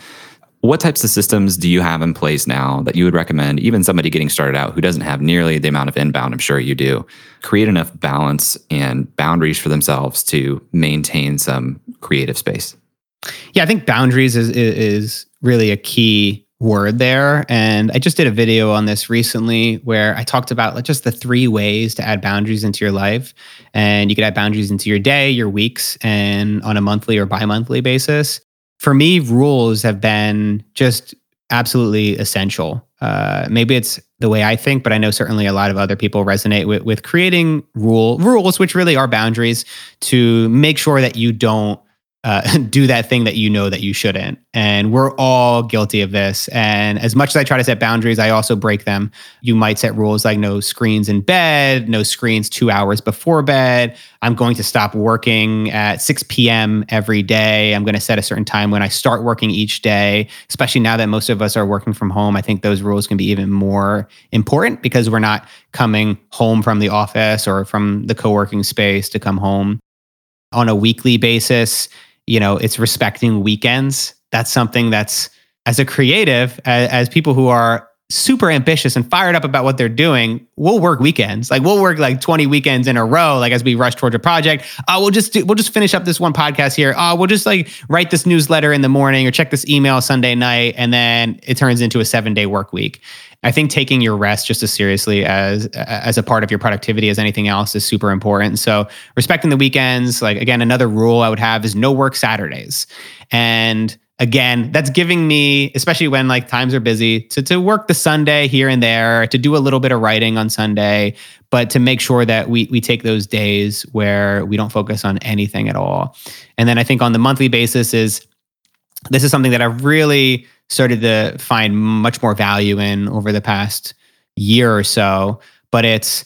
What types of systems do you have in place now that you would recommend, even somebody getting started out who doesn't have nearly the amount of inbound? I'm sure you do. Create enough balance and boundaries for themselves to maintain some creative space. Yeah, I think boundaries is is really a key word there. And I just did a video on this recently where I talked about just the three ways to add boundaries into your life. And you could add boundaries into your day, your weeks, and on a monthly or bi monthly basis. For me, rules have been just absolutely essential. Uh, maybe it's the way I think, but I know certainly a lot of other people resonate with, with creating rule rules, which really are boundaries to make sure that you don't uh, [laughs] do that thing that you know that you shouldn't. And we're all guilty of this. And as much as I try to set boundaries, I also break them. You might set rules like no screens in bed, no screens two hours before bed. I'm going to stop working at 6 p.m. every day. I'm going to set a certain time when I start working each day, especially now that most of us are working from home. I think those rules can be even more important because we're not coming home from the office or from the co working space to come home on a weekly basis you know it's respecting weekends. That's something that's as a creative as, as, people who are super ambitious and fired up about what they're doing we'll work weekends like we'll work like 20 weekends in a row like as we rush towards a project uh, we'll just do, we'll just finish up this one podcast here uh, we'll just like write this newsletter in the morning or check this email sunday night and then it turns into a seven day work week I think taking your rest just as seriously as as a part of your productivity as anything else is super important. So respecting the weekends, like again, another rule I would have is no work Saturdays. And again, that's giving me, especially when like times are busy, to to work the Sunday here and there, to do a little bit of writing on Sunday, but to make sure that we we take those days where we don't focus on anything at all. And then I think on the monthly basis is this is something that I've really started to find much more value in over the past year or so. But it's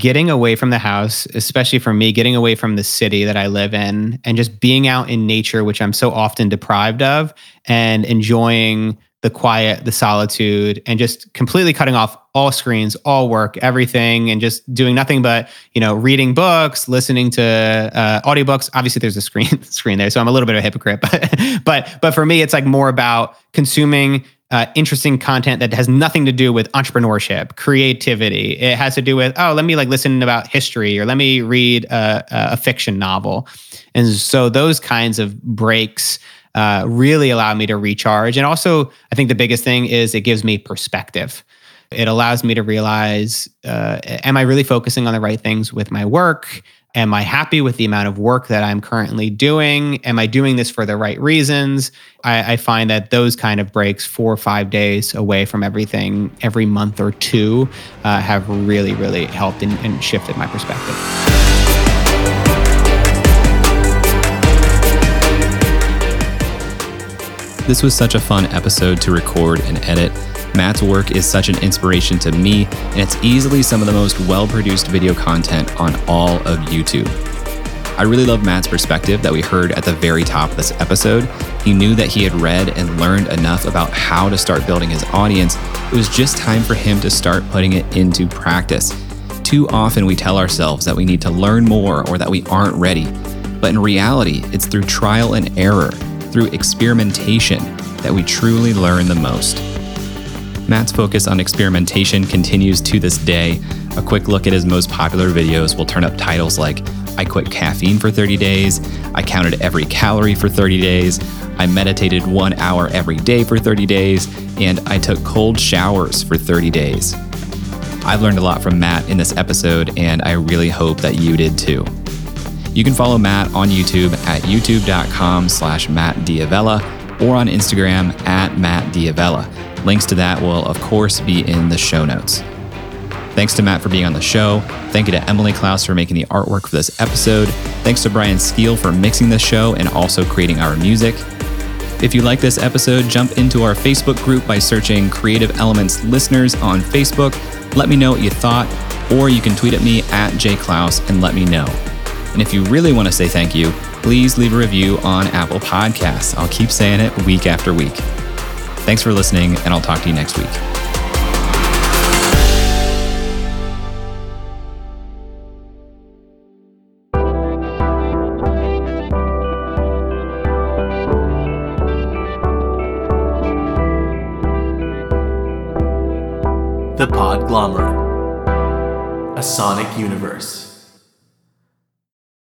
getting away from the house, especially for me, getting away from the city that I live in and just being out in nature, which I'm so often deprived of, and enjoying the quiet, the solitude, and just completely cutting off all screens, all work, everything, and just doing nothing but you know reading books, listening to uh, audiobooks. Obviously, there's a screen [laughs] screen there, so I'm a little bit of a hypocrite. [laughs] But but but for me, it's like more about consuming uh, interesting content that has nothing to do with entrepreneurship, creativity. It has to do with oh, let me like listen about history or let me read a, a fiction novel, and so those kinds of breaks uh, really allow me to recharge. And also, I think the biggest thing is it gives me perspective. It allows me to realize uh, am I really focusing on the right things with my work? Am I happy with the amount of work that I'm currently doing? Am I doing this for the right reasons? I, I find that those kind of breaks, four or five days away from everything every month or two, uh, have really, really helped and, and shifted my perspective. This was such a fun episode to record and edit. Matt's work is such an inspiration to me, and it's easily some of the most well produced video content on all of YouTube. I really love Matt's perspective that we heard at the very top of this episode. He knew that he had read and learned enough about how to start building his audience. It was just time for him to start putting it into practice. Too often we tell ourselves that we need to learn more or that we aren't ready. But in reality, it's through trial and error through experimentation that we truly learn the most. Matt's focus on experimentation continues to this day. A quick look at his most popular videos will turn up titles like I quit caffeine for 30 days, I counted every calorie for 30 days, I meditated one hour every day for 30 days, and I took cold showers for 30 days. I've learned a lot from Matt in this episode, and I really hope that you did too. You can follow Matt on YouTube at youtube.com slash Matt D'Avella or on Instagram at Matt D'Avella. Links to that will, of course, be in the show notes. Thanks to Matt for being on the show. Thank you to Emily Clouse for making the artwork for this episode. Thanks to Brian Skeel for mixing the show and also creating our music. If you like this episode, jump into our Facebook group by searching Creative Elements Listeners on Facebook. Let me know what you thought, or you can tweet at me at jclouse and let me know. And if you really want to say thank you, please leave a review on Apple Podcasts. I'll keep saying it week after week. Thanks for listening, and I'll talk to you next week. The Podglomerate, a sonic universe.